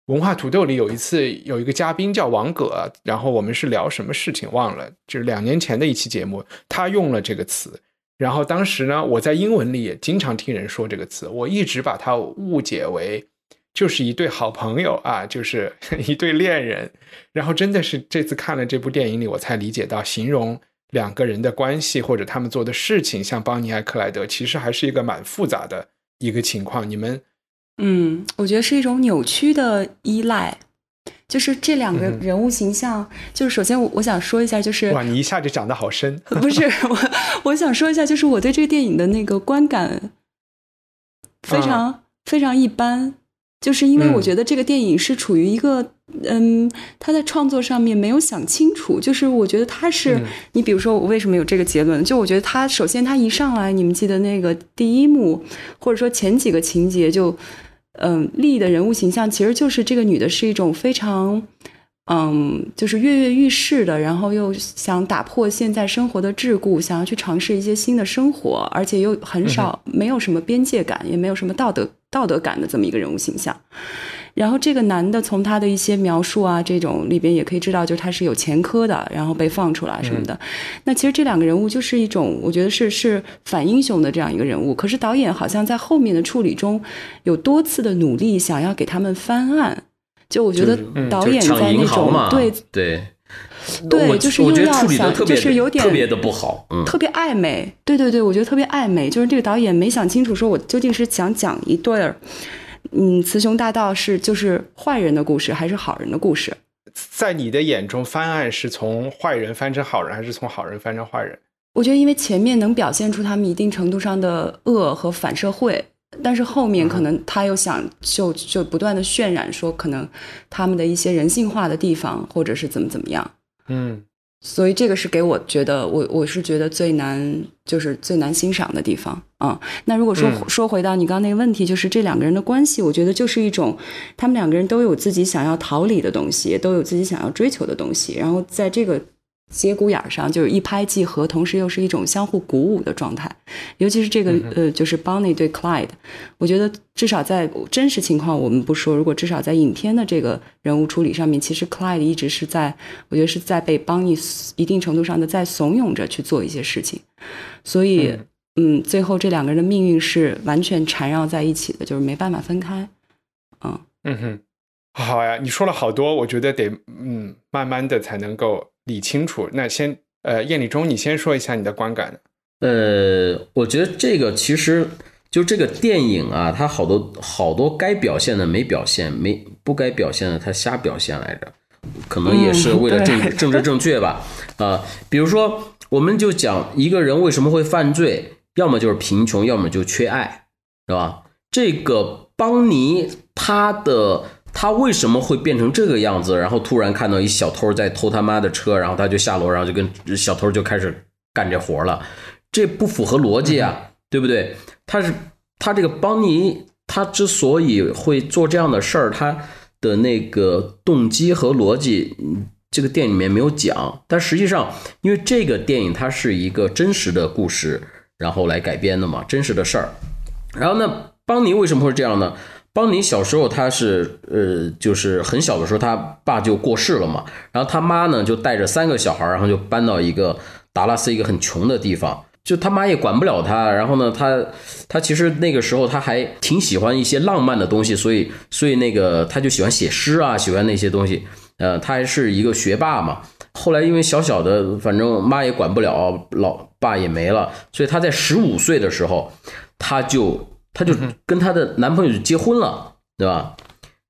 文化土豆里有一次有一个嘉宾叫王葛，然后我们是聊什么事情忘了，就是两年前的一期节目，他用了这个词。然后当时呢，我在英文里也经常听人说这个词，我一直把它误解为。就是一对好朋友啊，就是 一对恋人。然后真的是这次看了这部电影里，我才理解到，形容两个人的关系或者他们做的事情，像邦尼·和克莱德，其实还是一个蛮复杂的一个情况。你们，嗯，我觉得是一种扭曲的依赖。就是这两个人物形象，就是首先我我想说一下，就是哇，你一下就讲的好深。不是 我，我想说一下，就是我对这个电影的那个观感非常非常一般。就是因为我觉得这个电影是处于一个，嗯，他在创作上面没有想清楚。就是我觉得他是，你比如说我为什么有这个结论？就我觉得他首先他一上来，你们记得那个第一幕，或者说前几个情节，就，嗯，丽的人物形象其实就是这个女的是一种非常。嗯，就是跃跃欲试的，然后又想打破现在生活的桎梏，想要去尝试一些新的生活，而且又很少没有什么边界感，也没有什么道德道德感的这么一个人物形象。然后这个男的从他的一些描述啊，这种里边也可以知道，就是他是有前科的，然后被放出来什么的。那其实这两个人物就是一种，我觉得是是反英雄的这样一个人物。可是导演好像在后面的处理中有多次的努力，想要给他们翻案。就我觉得导演在那种对对对，就是又要想，就是有点特别的不好，嗯特别暧昧。对对对，我觉得特别暧昧。就是这个导演没想清楚，说我究竟是想讲一对儿，嗯，雌雄大盗是就是坏人的故事，还是好人的故事？在你的眼中，翻案是从坏人翻成好人，还是从好人翻成坏人？我觉得，因为前面能表现出他们一定程度上的恶和反社会。但是后面可能他又想就就不断的渲染说可能他们的一些人性化的地方或者是怎么怎么样，嗯，所以这个是给我觉得我我是觉得最难就是最难欣赏的地方啊。那如果说说回到你刚刚那个问题，就是这两个人的关系，我觉得就是一种他们两个人都有自己想要逃离的东西，都有自己想要追求的东西，然后在这个。节骨眼上就是一拍即合，同时又是一种相互鼓舞的状态。尤其是这个呃，就是 Bonnie 对 Clyde，我觉得至少在真实情况我们不说，如果至少在影片的这个人物处理上面，其实 Clyde 一直是在，我觉得是在被 Bonnie 一定程度上的在怂恿着去做一些事情。所以，嗯，最后这两个人的命运是完全缠绕在一起的，就是没办法分开。嗯嗯哼，好呀，你说了好多，我觉得得嗯慢慢的才能够。理清楚，那先呃，叶礼忠，你先说一下你的观感。呃，我觉得这个其实就这个电影啊，它好多好多该表现的没表现，没不该表现的它瞎表现来着，可能也是为了政政治正确吧。啊，比如说，我们就讲一个人为什么会犯罪，要么就是贫穷，要么就缺爱，是吧？这个邦尼他的。他为什么会变成这个样子？然后突然看到一小偷在偷他妈的车，然后他就下楼，然后就跟小偷就开始干这活了，这不符合逻辑啊，对不对？他是他这个邦尼，他之所以会做这样的事儿，他的那个动机和逻辑，这个电影里面没有讲。但实际上，因为这个电影它是一个真实的故事，然后来改编的嘛，真实的事儿。然后呢，邦尼为什么会这样呢？邦尼小时候，他是呃，就是很小的时候，他爸就过世了嘛。然后他妈呢，就带着三个小孩，然后就搬到一个达拉斯一个很穷的地方。就他妈也管不了他。然后呢，他他其实那个时候他还挺喜欢一些浪漫的东西，所以所以那个他就喜欢写诗啊，喜欢那些东西。呃，他还是一个学霸嘛。后来因为小小的，反正妈也管不了，老爸也没了，所以他在十五岁的时候，他就。她就跟她的男朋友就结婚了，对吧？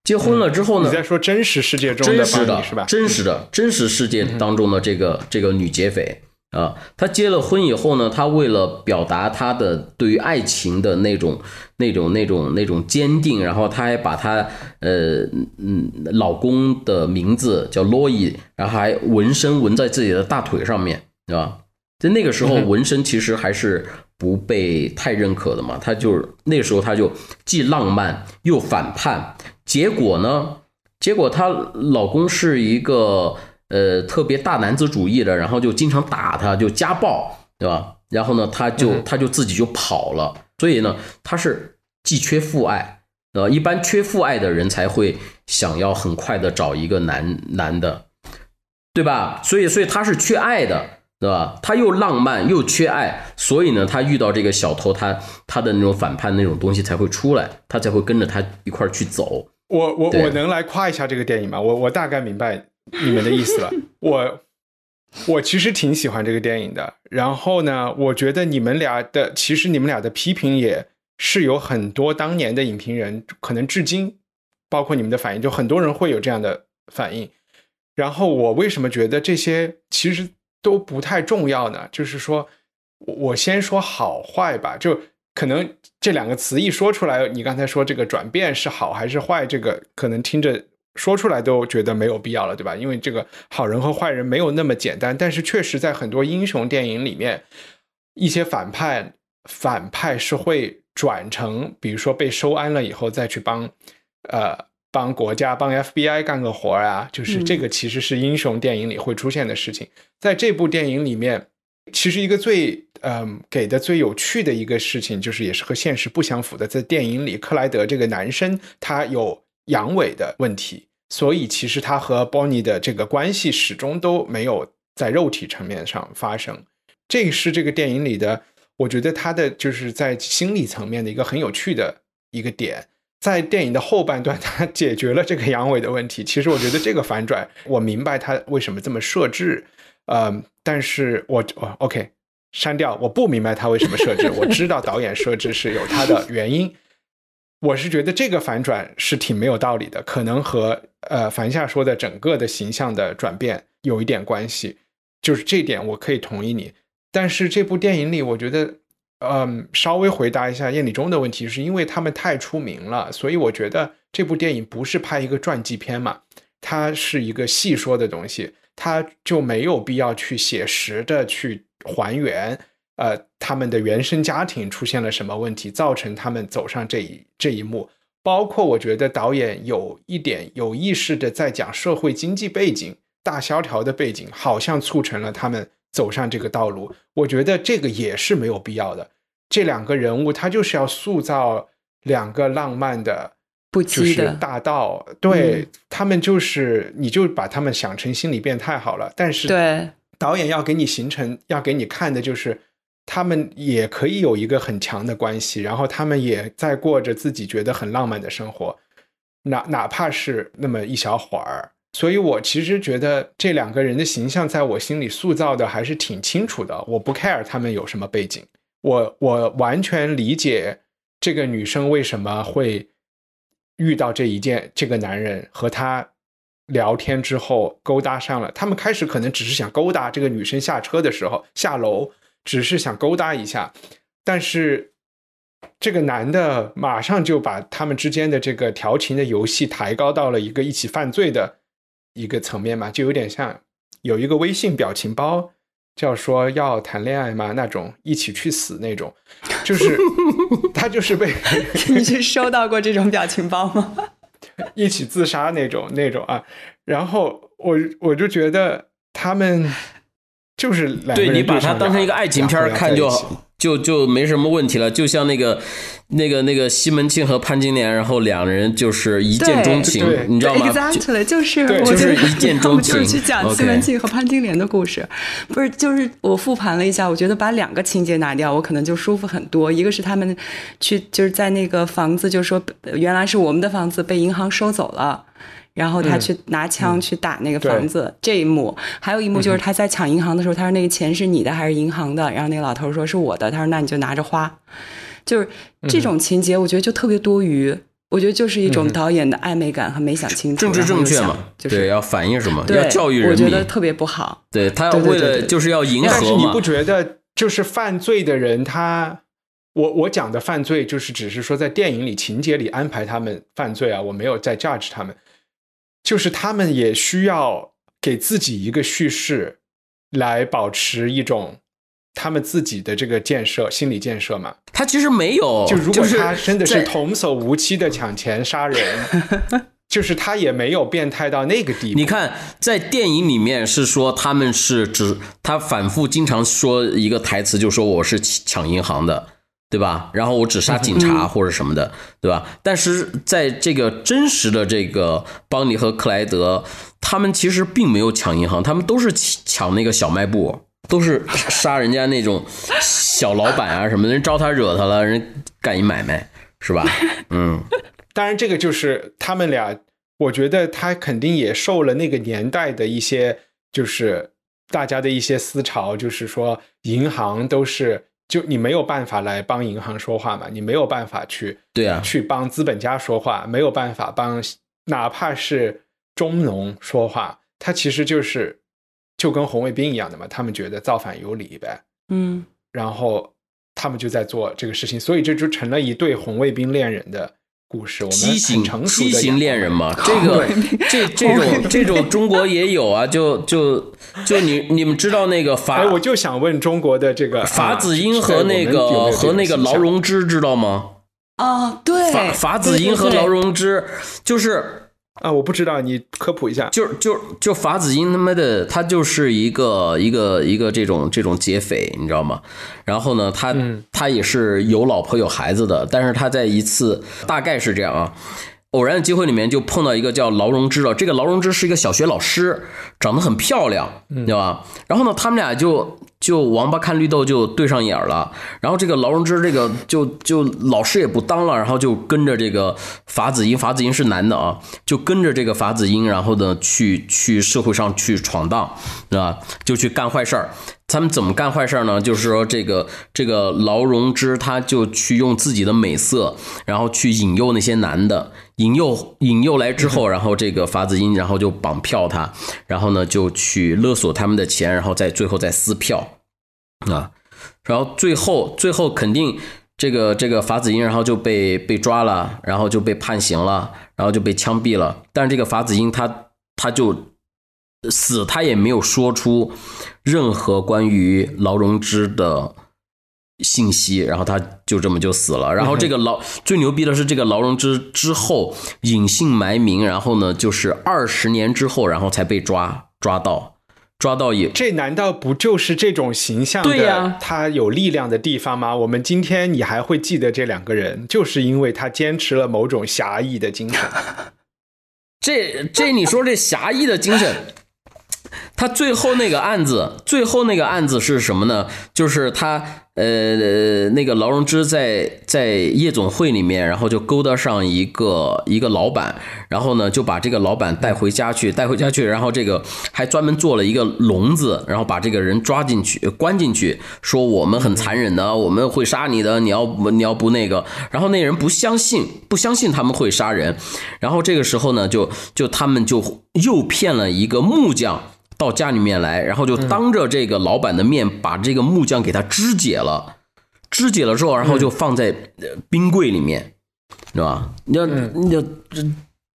结婚了之后呢？你在说真实世界中的真实的是吧？真实的真实世界当中的这个这个女劫匪啊，她结了婚以后呢，她为了表达她的对于爱情的那种那种那种那种坚定，然后她还把她呃嗯老公的名字叫洛伊，然后还纹身纹在自己的大腿上面，对吧？在那个时候，纹身其实还是。不被太认可的嘛，她就是那时候，她就既浪漫又反叛。结果呢，结果她老公是一个呃特别大男子主义的，然后就经常打她，就家暴，对吧？然后呢，她就她就自己就跑了。所以呢，她是既缺父爱，呃，一般缺父爱的人才会想要很快的找一个男男的，对吧？所以，所以他是缺爱的，对吧？他又浪漫又缺爱，所以呢，他遇到这个小偷，他他的那种反叛那种东西才会出来，他才会跟着他一块儿去走。我我我能来夸一下这个电影吗？我我大概明白你们的意思了。我我其实挺喜欢这个电影的。然后呢，我觉得你们俩的其实你们俩的批评也是有很多当年的影评人可能至今，包括你们的反应，就很多人会有这样的反应。然后我为什么觉得这些其实都不太重要呢？就是说，我先说好坏吧，就可能这两个词一说出来，你刚才说这个转变是好还是坏，这个可能听着说出来都觉得没有必要了，对吧？因为这个好人和坏人没有那么简单，但是确实在很多英雄电影里面，一些反派反派是会转成，比如说被收安了以后再去帮呃帮国家帮 FBI 干个活儿啊，就是这个其实是英雄电影里会出现的事情。在这部电影里面，其实一个最嗯、给的最有趣的一个事情，就是也是和现实不相符的，在电影里克莱德这个男生他有阳痿的问题，所以其实他和 Bonnie 的这个关系始终都没有在肉体层面上发生。这是这个电影里的，我觉得他的就是在心理层面的一个很有趣的一个点。在电影的后半段，他解决了这个阳痿的问题。其实我觉得这个反转，我明白他为什么这么设置，呃，但是我我 OK 删掉，我不明白他为什么设置，我知道导演设置是有他的原因。我是觉得这个反转是挺没有道理的，可能和呃樊夏说的整个的形象的转变有一点关系，就是这点我可以同意你。但是这部电影里，我觉得，嗯，稍微回答一下燕礼中的问题，是因为他们太出名了，所以我觉得这部电影不是拍一个传记片嘛，它是一个细说的东西，它就没有必要去写实的去还原，呃，他们的原生家庭出现了什么问题，造成他们走上这一这一幕。包括我觉得导演有一点有意识的在讲社会经济背景、大萧条的背景，好像促成了他们走上这个道路。我觉得这个也是没有必要的。这两个人物他就是要塑造两个浪漫的。不就是羁的大道，对、嗯他们就是，你就把他们想成心理变态好了。但是对导演要给你形成，要给你看的就是，他们也可以有一个很强的关系，然后他们也在过着自己觉得很浪漫的生活，哪哪怕是那么一小会儿。所以我其实觉得这两个人的形象在我心里塑造的还是挺清楚的。我不 care 他们有什么背景，我我完全理解这个女生为什么会遇到这一件，这个男人和他聊天之后勾搭上了。他们开始可能只是想勾搭这个女生下车的时候下楼，只是想勾搭一下，但是这个男的马上就把他们之间的这个调情的游戏抬高到了一个一起犯罪的一个层面嘛，就有点像有一个微信表情包。叫说要谈恋爱嘛？那种一起去死那种，就是 他就是被 你是收到过这种表情包吗？一起自杀那种那种啊。然后我我就觉得他们就是两个人对你把它当成一个爱情片看就在一起就就没什么问题了。就像那个那个那个西门庆和潘金莲，然后两人就是一见钟情对，你知道吗？Exactly，就是我就是一见钟情就是情去讲西门庆和潘金莲的故事，不是？就是我复盘了一下，我觉得把两个情节拿掉，我可能就舒服很多。一个是他们去就是在那个房子，就说呃原来是我们的房子被银行收走了。然后他去拿枪去打那个房子、这一幕，还有一幕就是他在抢银行的时候，他说那个钱是你的还是银行的？然后那个老头说是我的，他说那你就拿着花。就是这种情节，我觉得就特别多余。我觉得就是一种导演的暧昧感和没想清楚，政治正确嘛，就是对，要反映什么？对要教育人我觉民。得特别不好。对他要为了就是要迎合嘛但是你不。觉得就是犯罪的人他，我我讲的犯罪就是只是说在电影里情节里安排他们犯罪啊，我没有在 judge 他们，就是他们也需要给自己一个叙事，来保持一种他们自己的这个建设、心理建设嘛。他其实没有，就如果他真的是童叟无欺的抢钱杀人，就是他也没有变态到那个地步。你看，在电影里面是说他们是只他反复经常说一个台词，就说我是抢银行的，对吧？然后我只杀警察或者什么的，对吧？但是在这个真实的这个邦尼和克莱德，他们其实并没有抢银行，他们都是抢那个小卖部，都是杀人家那种小老板啊什么的，人招他惹他了，人干一买卖，是吧？嗯。当然，这个就是他们俩，我觉得他肯定也受了那个年代的一些，就是大家的一些思潮，就是说银行都是就你没有办法来帮银行说话嘛，你没有办法去对啊，去帮资本家说话，没有办法帮哪怕是中农说话，他其实就是就跟红卫兵一样的嘛，他们觉得造反有理呗，嗯，然后他们就在做这个事情，所以这就成了一对红卫兵恋人的。故事，畸形畸形恋人嘛，这个这这种 这种中国也有啊，就就就你你们知道那个法，我就想问中国的这个法子英和那个和那个劳荣枝知道吗？啊，对，法法子英和劳荣枝就是。啊，我不知道，你科普一下。就就就法子英他妈的，他就是一个一个一个这种这种劫匪，你知道吗？然后呢，他他也是有老婆有孩子的，但是他在一次大概是这样啊。偶然的机会里面就碰到一个叫劳荣枝的，这个劳荣枝是一个小学老师，长得很漂亮，你知道吧？然后呢，他们俩就就王八看绿豆就对上眼了。然后这个劳荣枝这个就就老师也不当了，然后就跟着这个法子英，法子英是男的啊，就跟着这个法子英，然后呢去去社会上去闯荡，对吧？就去干坏事儿。他们怎么干坏事呢？就是说，这个这个劳荣枝他就去用自己的美色，然后去引诱那些男的，引诱引诱来之后，然后这个法子英，然后就绑票他，然后呢就去勒索他们的钱，然后再最后再撕票啊，然后最后最后肯定这个这个法子英，然后就被被抓了，然后就被判刑了，然后就被枪毙了。但是这个法子英他他就。死，他也没有说出任何关于劳荣枝的信息，然后他就这么就死了。然后这个劳最牛逼的是，这个劳荣枝之后隐姓埋名，然后呢，就是二十年之后，然后才被抓抓到，抓到也这难道不就是这种形象的他有力量的地方吗？我们今天你还会记得这两个人，就是因为他坚持了某种侠义的精神。这这你说这侠义的精神。他最后那个案子，最后那个案子是什么呢？就是他呃那个劳荣枝在在夜总会里面，然后就勾搭上一个一个老板，然后呢就把这个老板带回家去，带回家去，然后这个还专门做了一个笼子，然后把这个人抓进去，关进去，说我们很残忍的，我们会杀你的，你要你要不那个，然后那人不相信，不相信他们会杀人，然后这个时候呢，就就他们就诱骗了一个木匠。到家里面来，然后就当着这个老板的面把这个木匠给他肢解了，肢解了之后，然后就放在冰柜里面，是吧？你要你要这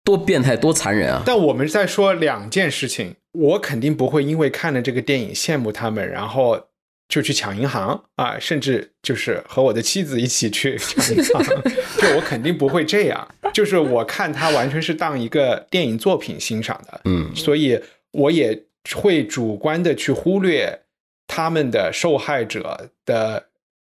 多变态多残忍啊！但我们在说两件事情，我肯定不会因为看了这个电影羡慕他们，然后就去抢银行啊，甚至就是和我的妻子一起去抢银行，就我肯定不会这样。就是我看他完全是当一个电影作品欣赏的，嗯，所以我也。会主观的去忽略他们的受害者的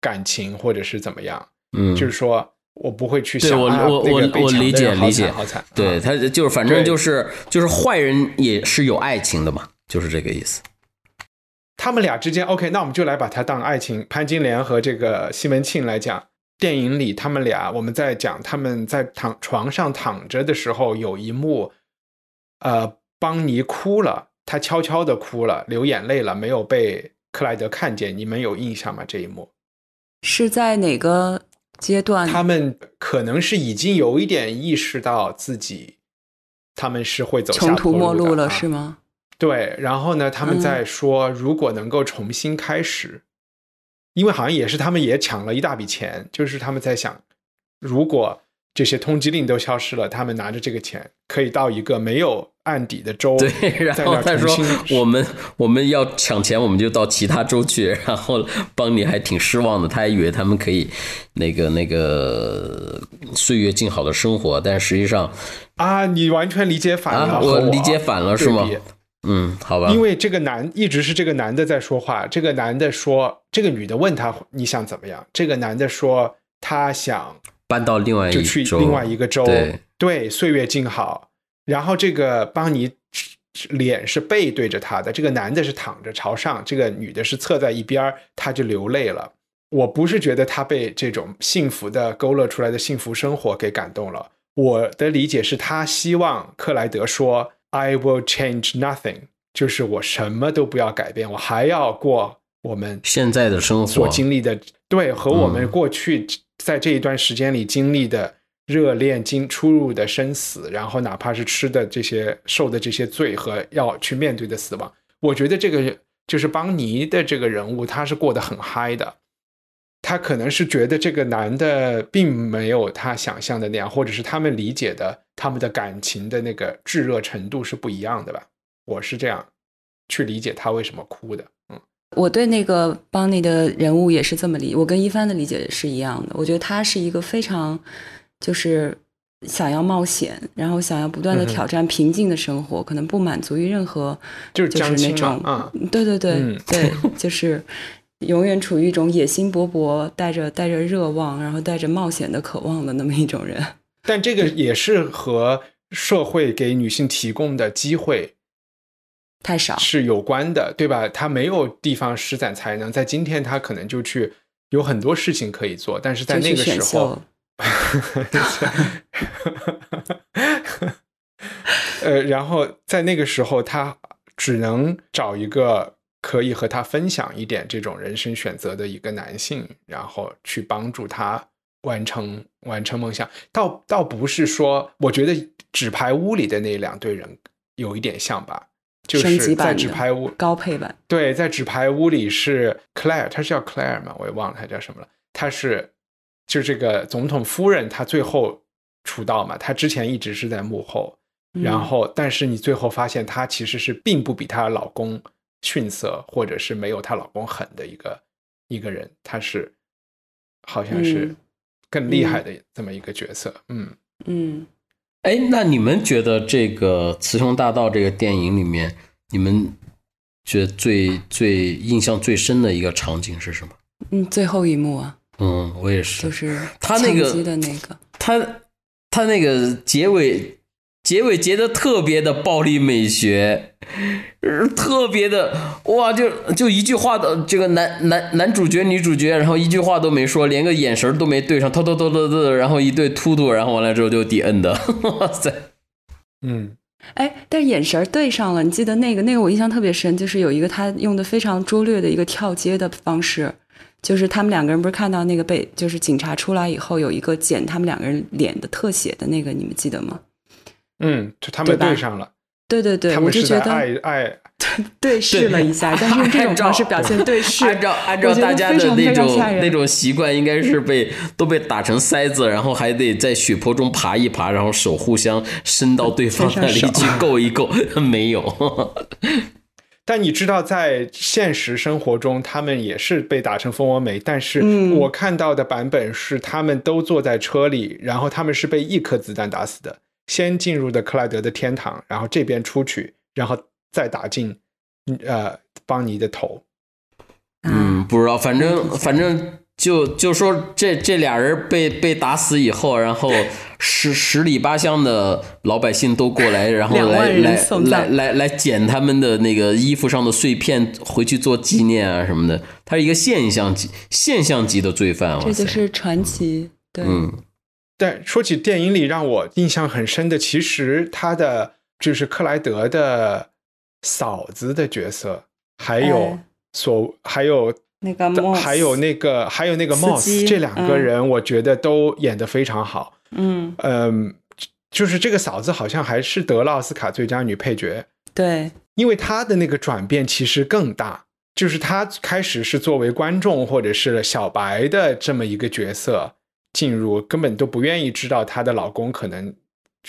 感情，或者是怎么样？嗯，就是说我不会去想，我我我我理解理解，好惨，对他就是反正就是就是坏人也是有爱情的嘛，就是这个意思。他们俩之间，OK，那我们就来把它当爱情。潘金莲和这个西门庆来讲，电影里他们俩，我们在讲他们在躺床上躺着的时候，有一幕，呃，邦尼哭了。他悄悄的哭了，流眼泪了，没有被克莱德看见。你们有印象吗？这一幕是在哪个阶段？他们可能是已经有一点意识到自己，他们是会走穷途末路了，是吗？对。然后呢，他们在说，如果能够重新开始，因为好像也是他们也抢了一大笔钱，就是他们在想，如果这些通缉令都消失了，他们拿着这个钱可以到一个没有案底的州，对，然后他说我们我们要抢钱，我们就到其他州去。然后邦尼还挺失望的，他还以为他们可以那个那个岁月静好的生活，但实际上啊，你完全理解反了，我理解反了是吗嗯，好吧，因为这个男一直是这个男的在说话，这个男的说，这个女的问他你想怎么样？这个男的说他想搬到另外一就去另外一个州，对。岁月静好。然后这个邦尼脸是背对着他的，这个男的是躺着朝上，这个女的是侧在一边儿，他就流泪了。我不是觉得他被这种幸福的勾勒出来的幸福生活给感动了，我的理解是他希望克莱德说 “I will change nothing”，就是我什么都不要改变，我还要过我们现在的生所活，经历的，对，和我们嗯。过去在这一段时间里经历的热恋、经出入的生死，然后哪怕是吃的这些、受的这些罪和要去面对的死亡，我觉得这个就是邦尼的这个人物，他是过得很嗨的。他可能是觉得这个男的并没有他想象的那样，或者是他们理解的他们的感情的那个炙热程度是不一样的吧？我是这样去理解他为什么哭的。嗯，我对那个邦尼的人物也是这么理，我跟一帆的理解是一样的。我觉得他是一个非常就是想要冒险，然后想要不断的挑战平静的生活，可能不满足于任何就是就是那种嘛，啊、对对对、嗯对，就是永远处于一种野心勃勃、带着带着热望，然后带着冒险的渴望的那么一种人。但这个也是和社会给女性提供的机会太少，是有关的，对吧？他没有地方施展才能，在今天他可能就去有很多事情可以做，但是在那个时候，呃，然后在那个时候，他只能找一个可以和他分享一点这种人生选择的一个男性，然后去帮助他完成完成梦想。倒倒不是说，我觉得纸牌屋里的那两对人有一点像吧，就升是在纸牌屋高配版，对，在纸牌屋里是 Claire，她是叫 Claire 吗？我也忘了她叫什么了。她是就这个总统夫人，她最后出道嘛，她之前一直是在幕后，嗯然后但是你最后发现她其实是并不比她老公逊色，或者是没有她老公狠的一个一个人，她是好像是嗯更厉害的这么一个角色。嗯，嗯，哎，那你们觉得这个《雌雄大盗》这个电影里面，你们觉得最最印象最深的一个场景是什么？嗯，最后一幕啊，嗯，我也是。就是他那个的那个，他他那个结尾结尾结的特别的暴力美学，呃特别的哇，就就一句话的这个男男男主角女主角，然后一句话都没说，连个眼神都没对上，偷偷偷偷偷，然后一对突突，然后完了之后就 end 的，哇塞！嗯，哎，但是眼神对上了，你记得那个那个我印象特别深，就是有一个他用的非常拙劣的一个跳接的方式，就是他们两个人不是看到那个被就是警察出来以后有一个剪他们两个人脸的特写的那个，你们记得吗？嗯，就他们对上了，对对对，他们我就是觉得在爱爱 对视了一下，但是用这种方式表现对视，按照按照大家非常非常的那种那种习惯，应该是被都被打成筛子，然后还得在血泊中爬一爬，然后手互相伸到对方那里去够一够，没有。但你知道，在现实生活中，他们也是被打成蜂窝煤。但是嗯我看到的版本是，他们都坐在车里，然后他们是被一颗子弹打死的。先进入的克莱德的天堂，然后这边出去，然后再打进呃邦尼的头。嗯，不知道，反正反正就就说这这俩人被被打死以后，然后十十里八乡的老百姓都过来，然后来来来来来捡他们的那个衣服上的碎片回去做纪念啊什么的。他是一个现象级现象级的罪犯，这就是传奇。对，嗯但说起电影里让我印象很深的，其实他的就是克莱德的嫂子的角色，还有哎所还有那个还有那个还有那个 Moss 这两个嗯人，我觉得都演得非常好。嗯，嗯，就是这个嫂子好像还是得了奥斯卡最佳女配角，对，因为她的那个转变其实更大，就是她开始是作为观众或者是小白的这么一个角色，进入，根本都不愿意知道她的老公可能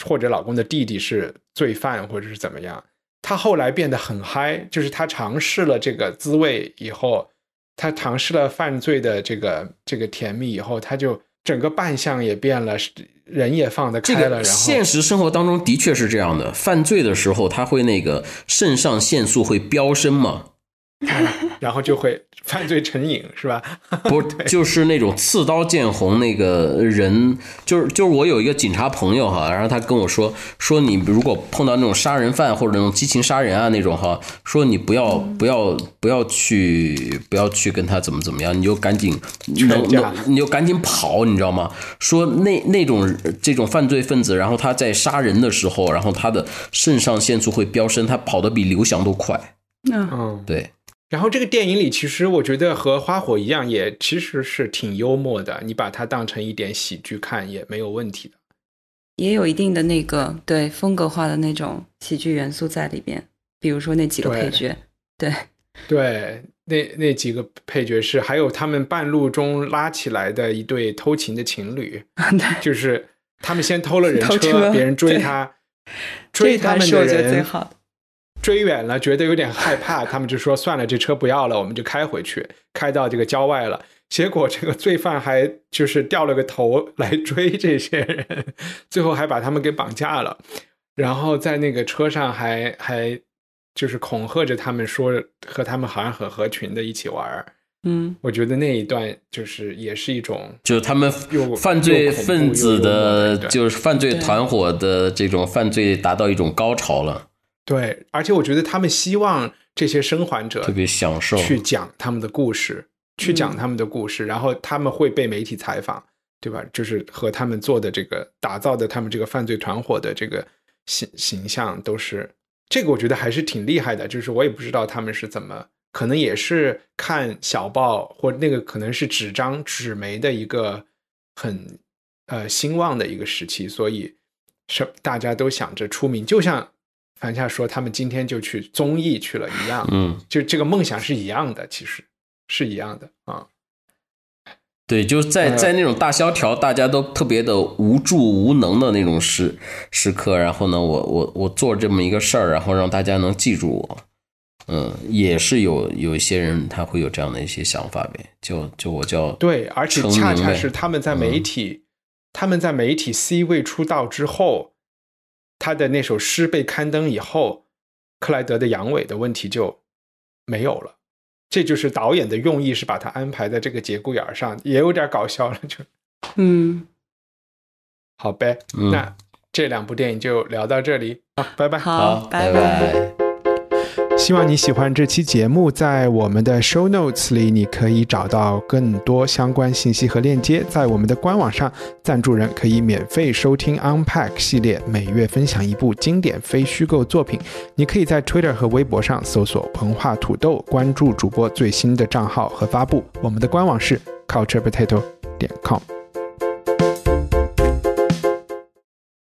或者老公的弟弟是罪犯或者是怎么样。她后来变得很嗨，就是她尝试了这个滋味以后，她尝试了犯罪的这个这个甜蜜以后，她就整个扮相也变了，人也放得开了。个然后现实生活当中的确是这样的，犯罪的时候他会那个肾上腺素会飙升嘛，然后就会犯罪成瘾，是吧？不就是那种刺刀见红那个人，就是就是我有一个警察朋友哈，然后他跟我说说你如果碰到那种杀人犯或者那种激情杀人啊那种哈，说你不要不要不要去不要去跟他怎么怎么样，你就赶紧能能你就赶紧跑，你知道吗？说那那种这种犯罪分子，然后他在杀人的时候，然后他的肾上腺素会飙升，他跑得比刘翔都快，嗯，嗯。对。然后这个电影里，其实我觉得和《花火》一样，也其实是挺幽默的。你把它当成一点喜剧看也没有问题的。也有一定的那个对风格化的那种喜剧元素在里边，比如说那几个配角，对，对，那那几个配角是，还有他们半路中拉起来的一对偷情的情侣，就是他们先偷了人偷车别人追他，追他们的段是我觉得最人好的。追远了，觉得有点害怕，他们就说算了，这车不要了，我们就开回去，开到这个郊外了。结果这个罪犯还就是掉了个头来追这些人，最后还把他们给绑架了，然后在那个车上还还就是恐吓着他们说和他们好像很合群的一起玩儿。嗯，我觉得那一段就是也是一种就是他们又犯罪分子的，就是犯罪团伙的这种犯罪达到一种高潮了，对，而且我觉得他们希望这些生还者特别享受。去讲他们的故事，去讲他们的故事，然后他们会被媒体采访，对吧？就是和他们做的这个打造的他们这个犯罪团伙的这个形形象都是这个，我觉得还是挺厉害的。就是我也不知道他们是怎么，可能也是看小报或那个可能是纸张纸媒的一个很呃兴旺的一个时期，所以是大家都想着出名，就像樊夏说他们今天就去综艺去了一样，嗯，就这个梦想是一样的，其实是一样的啊。对，就是在呃在那种大萧条，大家都特别的无助无能的那种时时刻，然后呢，我我我做这么一个事儿，然后让大家能记住我，嗯，也是有有一些人他会有这样的一些想法呗，就就我叫对，而且恰恰是他们在媒体，他们在媒体 C 位出道之后，他的那首诗被刊登以后，克莱德的阳痿的问题就没有了。这就是导演的用意，是把他安排在这个节骨眼儿上，也有点搞笑了。就嗯，好呗，嗯那这两部电影就聊到这里，好，拜拜。好，拜拜。拜希望你喜欢这期节目，在我们的 show notes 里，你可以找到更多相关信息和链接。在我们的官网上，赞助人可以免费收听 Unpack 系列，每月分享一部经典非虚构作品。你可以在 Twitter 和微博上搜索“膨化土豆”，关注主播最新的账号和发布。我们的官网是 culturepotato 点 com。